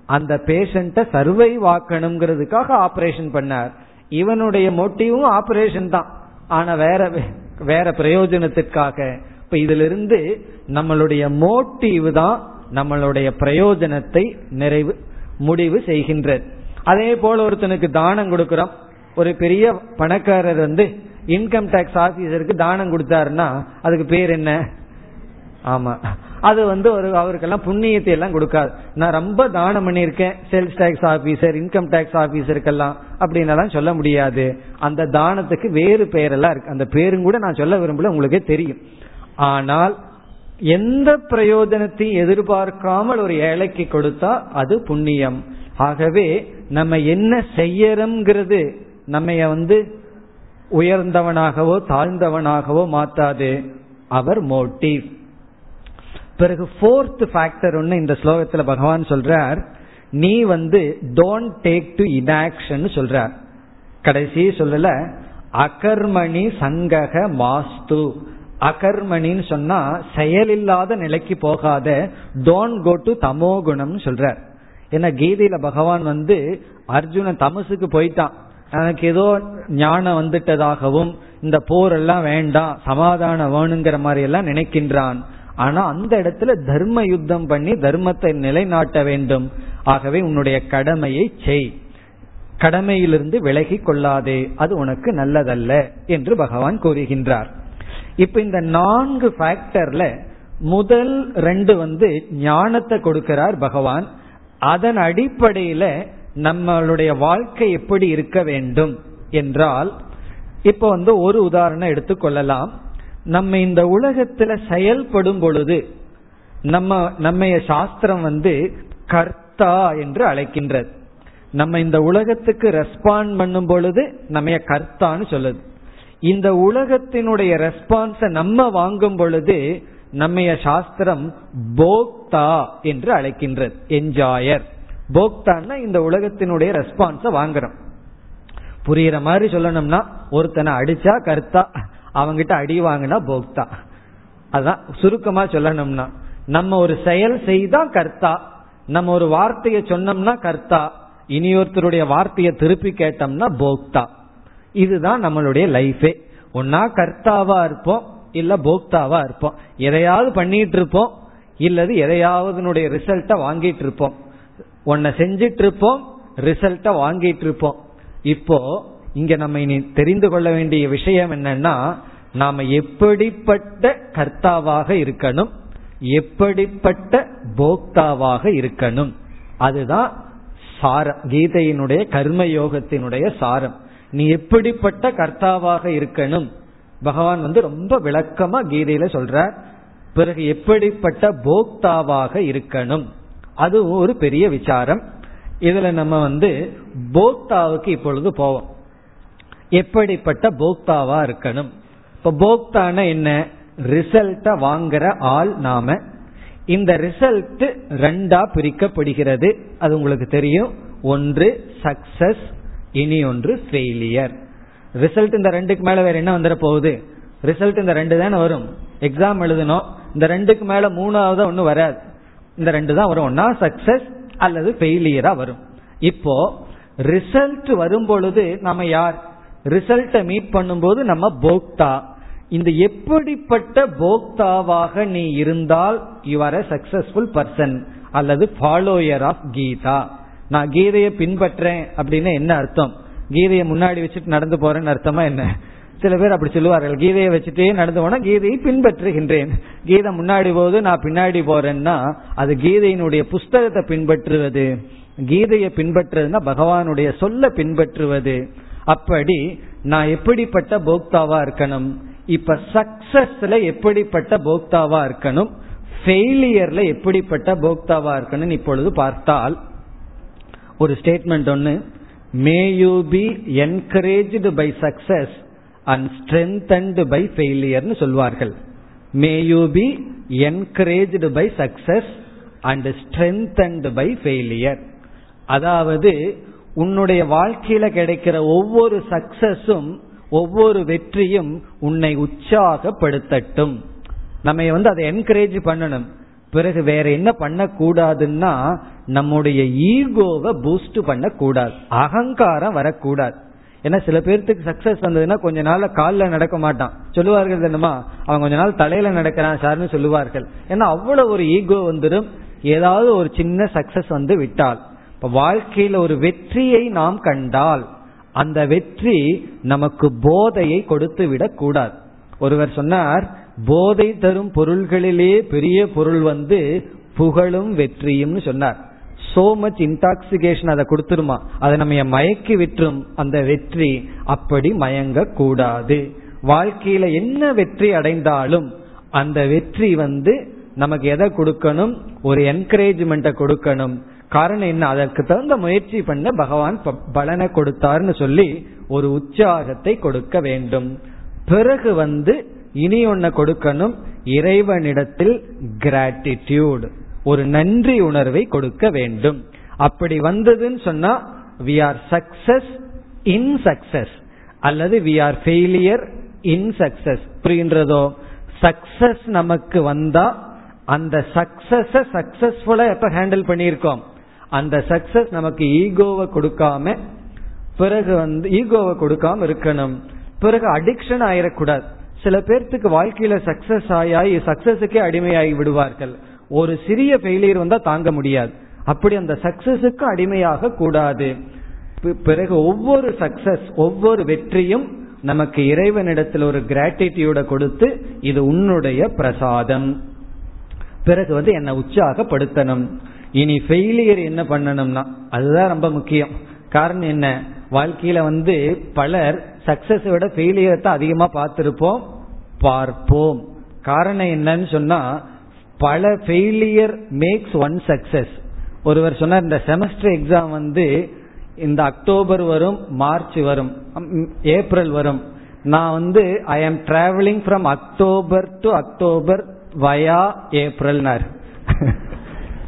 அந்த பேஷண்ட சர்வைவ் ஆக்கணுங்கிறதுக்காக ஆபரேஷன் பண்ணார். இவனுடைய மோட்டிவும் ஆபரேஷன் தான். ஆனா வேற வேற பிரயோஜனத்துக்காக இப்ப இதுல இருந்து நம்மளுடைய மோட்டிவ் தான் நம்மளுடைய பிரயோஜனத்தை நிறைவு முடிவு செய்கின்றது. அதே போல ஒருத்தனுக்கு தானம் கொடுக்கிறோம். ஒரு பெரிய பணக்காரர் வந்து இன்கம் டாக்ஸ் ஆபீசருக்கு தானம் கொடுத்தாருன்னா அதுக்கு பேர் என்ன? ஆமா. அது வந்து ஒரு அவருக்கெல்லாம் புண்ணியத்தை எல்லாம் கொடுக்காது. நான் ரொம்ப தானம் பண்ணியிருக்கேன் sales tax officer income tax ஆபீசருக்கெல்லாம் அப்படின்னு சொல்ல முடியாது. அந்த தானத்துக்கு வேறு பெயரெல்லாம் இருக்கு. அந்த பேரும் கூட நான் சொல்ல விரும்பல உங்களுக்கே தெரியும். ஆனால் எந்த பிரயோஜனத்தையும் எதிர்பார்க்காமல் ஒரு ஏழைக்கு கொடுத்தா அது புண்ணியம். ஆகவே நம்ம என்ன செய்யறோம்ங்கிறது நம்ம வந்து உயர்ந்தவனாகவோ தாழ்ந்தவனாகவோ மாத்தாது. Our motive. பிறகு ஃபோர்த் ஃபேக்டர் ஒன்று இந்த ஸ்லோகத்துல பகவான் சொல்றார். நீ வந்து டோன்ட் டேக் டு இனாக்ஷன் சொல்றார். கடைசி சொல்லல அகர்மணி சங்கக மாஸ்து. அகர்மணின்னு சொன்னா செயலில்லாத நிலைக்கு போகாத டோன்ட் கோ டு தமோ குணம்னு சொல்றார். ஏன்னா கீதையில பகவான் வந்து அர்ஜுனன் தமசுக்கு போயிட்டான். எனக்கு ஏதோ ஞானம் வந்துட்டதாகவும் இந்த போர் எல்லாம் வேண்டாம் சமாதானம் வேணுங்கிற மாதிரி எல்லாம் நினைக்கின்றான். ஆனா அந்த இடத்துல தர்ம யுத்தம் பண்ணி தர்மத்தை நிலைநாட்ட வேண்டும். ஆகவே உன்னுடைய கடமையை செய். கடமையிலிருந்து விலகி கொள்ளாதே அது உனக்கு நல்லதல்ல என்று பகவான் கூறுகின்றார். இப்ப இந்த நான்கு ஃபேக்டர்ல முதல் ரெண்டு வந்து ஞானத்தை கொடுக்கிறார் பகவான். அதன் அடிப்படையில நம்மளுடைய வாழ்க்கை எப்படி இருக்க வேண்டும் என்றால் இப்ப வந்து ஒரு உதாரணம் எடுத்துக்கொள்ளலாம் நம்ம இந்த உலகத்துல செயல்படும் பொழுது நம்ம நம்ம சாஸ்திரம் வந்து கர்த்தா என்று அழைக்கின்றது. நம்ம இந்த உலகத்துக்கு ரெஸ்பாண்ட் பண்ணும் பொழுது நம்ம கர்த்தான்னு சொல்லுது. இந்த உலகத்தினுடைய ரெஸ்பான்ஸ நம்ம வாங்கும் பொழுது நம்மைய சாஸ்திரம் போக்தா என்று அழைக்கின்றது. என்ஜாயர். போக்தான்னா இந்த உலகத்தினுடைய ரெஸ்பான்ஸ வாங்குறோம். புரியுற மாதிரி சொல்லணும்னா ஒருத்தனை அடிச்சா கர்த்தா அவங்கிட்ட அடி வாங்கினா போக்தா. அதான் சுருக்கமா சொல்லணும்னா நம்ம ஒரு செயல் செய்தா கர்த்தா நம்ம ஒரு வார்த்தையை சொன்னோம்னா கர்த்தா இனியொருத்தருடைய வார்த்தையை திருப்பி கேட்டோம்னா போக்தா. இதுதான் நம்மளுடைய லைஃபே. ஒன்னா கர்த்தாவா இருப்போம் இல்ல போக்தாவா இருப்போம். எதையாவது பண்ணிட்டு இருப்போம் இல்லது எதையாவது ரிசல்ட்டை வாங்கிட்டு இருப்போம். உன்னை செஞ்சிட்டு இருப்போம் ரிசல்ட்ட வாங்கிட்டு இருப்போம் இப்போ இங்க நம்ம இனி தெரிந்து கொள்ள வேண்டிய விஷயம் என்னன்னா நாம எப்படிப்பட்ட கர்த்தாவாக இருக்கணும் எப்படிப்பட்ட போக்தாவாக இருக்கணும். அதுதான் சாரம் கீதையினுடைய கர்மயோகத்தினுடைய சாரம். நீ எப்படிப்பட்ட கர்த்தாவாக இருக்கணும்? பகவான் வந்து ரொம்ப விளக்கமா கீதையில சொல்ற பிறகு எப்படிப்பட்ட போக்தாவாக இருக்கணும்? அது ஒரு பெரிய விசாரம். இதுல நம்ம வந்து போக்தாவுக்கு இப்பொழுது போவோம். எப்படிப்பட்ட போக்தாவா இருக்கணும்? இப்ப போக்தான என்ன? ரிசல்ட்ட வாங்குற ஆள் நாம. இந்த ரிசல்ட் ரெண்டா பிரிக்கப்படுகிறது. அது உங்களுக்கு தெரியும். ஒன்று சக்சஸ். இனி ஒன்று ஃபெயிலியர். ரிசல்ட் இந்த ரெண்டுக்கு மேல வேற என்ன வந்துட போகுது? ரிசல்ட் இந்த ரெண்டு தானே வரும். எக்ஸாம் எழுதணும். இந்த ரெண்டுக்கு மேல மூணாவது ஒன்னும் வராது. இந்த ரெண்டு தான் வரும். ஒன்னா சக்சஸ் அல்லது ஃபெயிலியரா வரும். இப்போ ரிசல்ட் வரும் பொழுது நம்ம யார்? ரிசல்ட்டை மீட் பண்ணும்போது நம்ம போக்தா. இந்த எப்படிப்பட்ட போக்தாவாக நீ இருந்தால் யுவர் அ சக்சஸ்ஃபுல் பர்சன் அல்லது ஃபாலோயர் ஆஃப் கீதா நான் கீதையை பின்பற்றேன் அப்படின்னு என்ன அர்த்தம்? கீதையை முன்னாடி வச்சுட்டு நடந்து போறேன்னு அர்த்தமா என்ன? சில பேர் அப்படி சொல்லுவார்கள் கீதையை வச்சுட்டே நடந்து போனா கீதையை பின்பற்றுகின்றேன். கீதை முன்னாடி போது நான் பின்னாடி போறேன்னா அது கீதையினுடைய புஸ்தகத்தை பின்பற்றுவது. கீதையை பின்பற்றுறதுன்னா பகவானுடைய சொல்ல பின்பற்றுவது. அப்படி நான் எப்படிப்பட்ட போக்தாவா இருக்கணும்? இப்ப சக்சஸ்ல எப்படிப்பட்ட போக்தாவா இருக்கணும்? ஃபெயிலியர்ல எப்படிப்பட்ட போக்தாவா இருக்கணும் இப்பொழுது பார்த்தால் ஒரு ஸ்டேட்மெண்ட் ஒன்று may you be encouraged by success and strengthened by ஃபெயிலியர்னு சொல்வார்கள். May you be encouraged by success and strengthened by failure அதாவது உன்னுடைய வாழ்க்கையில கிடைக்கிற ஒவ்வொரு சக்சஸும் ஒவ்வொரு வெற்றியும் உன்னை உற்சாகப்படுத்தட்டும். நம்ம வந்து அதை என்கரேஜ் பண்ணணும். பிறகு வேற என்ன பண்ணக்கூடாதுன்னா நம்முடைய ஈகோவை பூஸ்ட் பண்ணக்கூடாது. அகங்காரம் வரக்கூடாது. ஏன்னா சில பேர்த்துக்கு சக்சஸ் வந்ததுன்னா கொஞ்ச நாள்ல காலில் நடக்க மாட்டான். சொல்லுவார்கள் என்னமா அவன் கொஞ்ச நாள் தலையில நடக்கிறான் சார்னு சொல்லுவார்கள். ஏன்னா அவ்வளவு ஒரு ஈகோ வந்துடும் ஏதாவது ஒரு சின்ன சக்சஸ் வந்து விட்டால். இப்ப வாழ்க்கையில ஒரு வெற்றியை நாம் கண்டால் அந்த வெற்றி நமக்கு போதையை கொடுத்து விடக் கூடாது ஒருவர் சொன்னார் போதை தரும் பொருள்களிலே பெரிய பொருள் வந்து புகழும் வெற்றியும் சொன்னார். சோ மச் இன்டாக்சிகேஷன் அதை கொடுத்துருமா? அதை நம்ம மயக்கி விட்டுரும். அந்த வெற்றி அப்படி மயங்க கூடாது வாழ்க்கையில என்ன வெற்றி அடைந்தாலும் அந்த வெற்றி வந்து நமக்கு எதை கொடுக்கணும்? ஒரு என்கரேஜ்மெண்ட்டை கொடுக்கணும். காரணம் என்ன? அதற்கு தகுந்த முயற்சி பண்ண பகவான் பலனை கொடுத்தாருன்னு சொல்லி ஒரு உற்சாகத்தை கொடுக்க வேண்டும். பிறகு வந்து இனி ஒன்ன கொடுக்கணும். இறைவனிடத்தில் கிராட்டிடியூட் ஒரு நன்றி உணர்வை கொடுக்க வேண்டும். அப்படி வந்ததுன்னு சொன்னா we are success in success அல்லது we are failure in success புரிகின்றதோ? Success நமக்கு வந்தா அந்த சக்சஸ சக்சஸ்ஃபுல்லா எப்ப ஹேண்டில் பண்ணியிருக்கோம்? அந்த சக்சஸ் நமக்கு ஈகோவை கொடுக்காம பிறகு வந்து ஈகோவை கொடுக்காம இருக்கணும். பிறகு அடிக்ஷன் ஆயிடக்கூடாது சில பேர்த்துக்கு வாழ்க்கையில சக்சஸ் ஆயாய் சக்சஸுக்கே அடிமையாகி விடுவார்கள். ஒரு சிறிய ஃபெயிலியர் வந்தா தாங்க முடியாது. அப்படி அந்த சக்சஸுக்கு அடிமையாக கூடாது. பிறகு ஒவ்வொரு சக்சஸ் ஒவ்வொரு வெற்றியும் நமக்கு இறைவனிடத்தில் ஒரு கிராட்டிடியூட கொடுத்து இது உன்னுடைய பிரசாதம். பிறகு வந்து என்னை உற்சாகப்படுத்தணும். இனி ஃபெயிலியர் என்ன பண்ணணும்னா அதுதான் ரொம்ப முக்கியம். காரணம் என்ன? வாழ்க்கையில வந்து பலர் சக்சஸ் விட ஃபெயிலியரை தான் அதிகமா பார்த்திருப்போம் பார்ப்போம். காரணம் என்னன்னு சொன்னா பல ஃபெயிலியர் மேக்ஸ் ஒன் சக்சஸ் ஒருவர் சொன்னார் இந்த செமஸ்டர் எக்ஸாம் வந்து இந்த அக்டோபர் வரும் மார்ச் வரும் ஏப்ரல் வரும். நான் வந்து I am travelling from October to October via ஏப்ரல்னார்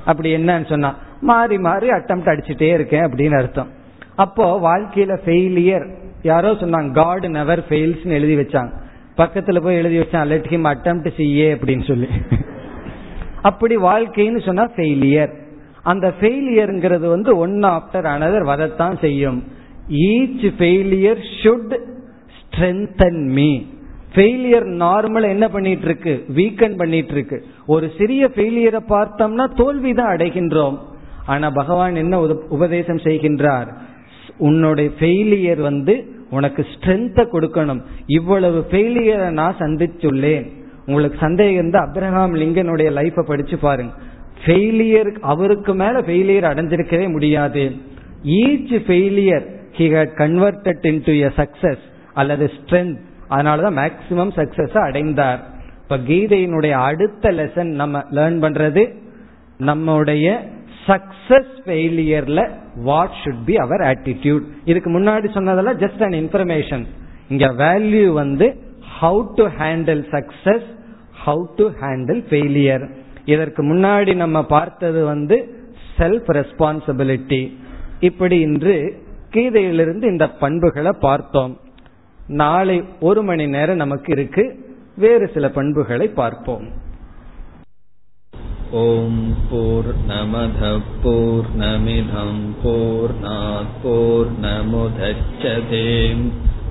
அப்படி என்னன்னு சொன்னா மாறி மாறி அட்டம் அடிச்சுட்டே இருக்கேன் அப்படின்னு அர்த்தம். அப்போ வாழ்க்கையில ஃபெயிலியர் யாரோ சொன்னாங்க காட் நெவர் ஃபெயில்ஸ்னு எழுதி வச்சாங்க. பக்கத்துல போய் எழுதி வச்சான் லெட் ஹிம் அட்டம் சிஏ அப்படின்னு சொல்லி. [LAUGHS] அப்படி வாழ்க்கைன்னு சொன்னா ஃபெயிலியர் அந்த ஃபெயிலியர்ங்கிறது வந்து ஒன் ஆஃப்டர் அனதர் வரத்தான் செய்யும். Each failure should strengthen me failure normal என்ன பண்ணிட்டு இருக்கு வீக்கன் பண்ணிட்டு இருக்கு ஒரு சிறிய ஃபெயிலியரை பார்த்தோம்னா தோல்வி தான் அடைகின்றோம். ஆனா பகவான் என்ன உபதேசம் செய்கின்றார்? உன்னுடைய ஃபெயிலியர் வந்து உனக்கு ஸ்ட்ரென்த்தை கொடுக்கணும். இவ்வளவு ஃபெயிலியரை நான் சந்திச்சுள்ளேன். உங்களுக்கு சந்தேகம் இருந்தா அப்ரஹாம் லிங்கனுடைய லைஃப படிச்சு பாருங்க. ஃபெயிலியர் அவருக்கு மேல ஃபெயிலியர் அடைஞ்சிருக்கவே முடியாது. Each failure he had converted into a success அல்லது ஸ்ட்ரென்த் அதனாலதான் மேக்சிமம் சக்சஸ் அடைந்தார். இப்ப கீதையினுடைய அடுத்த லெசன் நம்ம லேர்ன் பண்றது நம்முடைய success ஃபெயிலியர்ல what should be our attitude இதுக்கு முன்னாடி சொன்னதெல்லாம் ஜஸ்ட் அன் இன்ஃபர்மேஷன் இங்க வேல்யூ வந்து how to handle success how to handle failure இதற்கு முன்னாடி நம்ம பார்த்தது வந்து செல்ஃப் ரெஸ்பான்சிபிலிட்டி இப்படி இன்று கீதையிலிருந்து இந்த பண்புகளை பார்த்தோம். நாளை ஒரு மணி நேரம் நமக்கு இருக்கு. வேறு சில பண்புகளை பார்ப்போம். ஓம் போர் நமத போர் நமிதம் போர் போர் நமுதச்சதேம்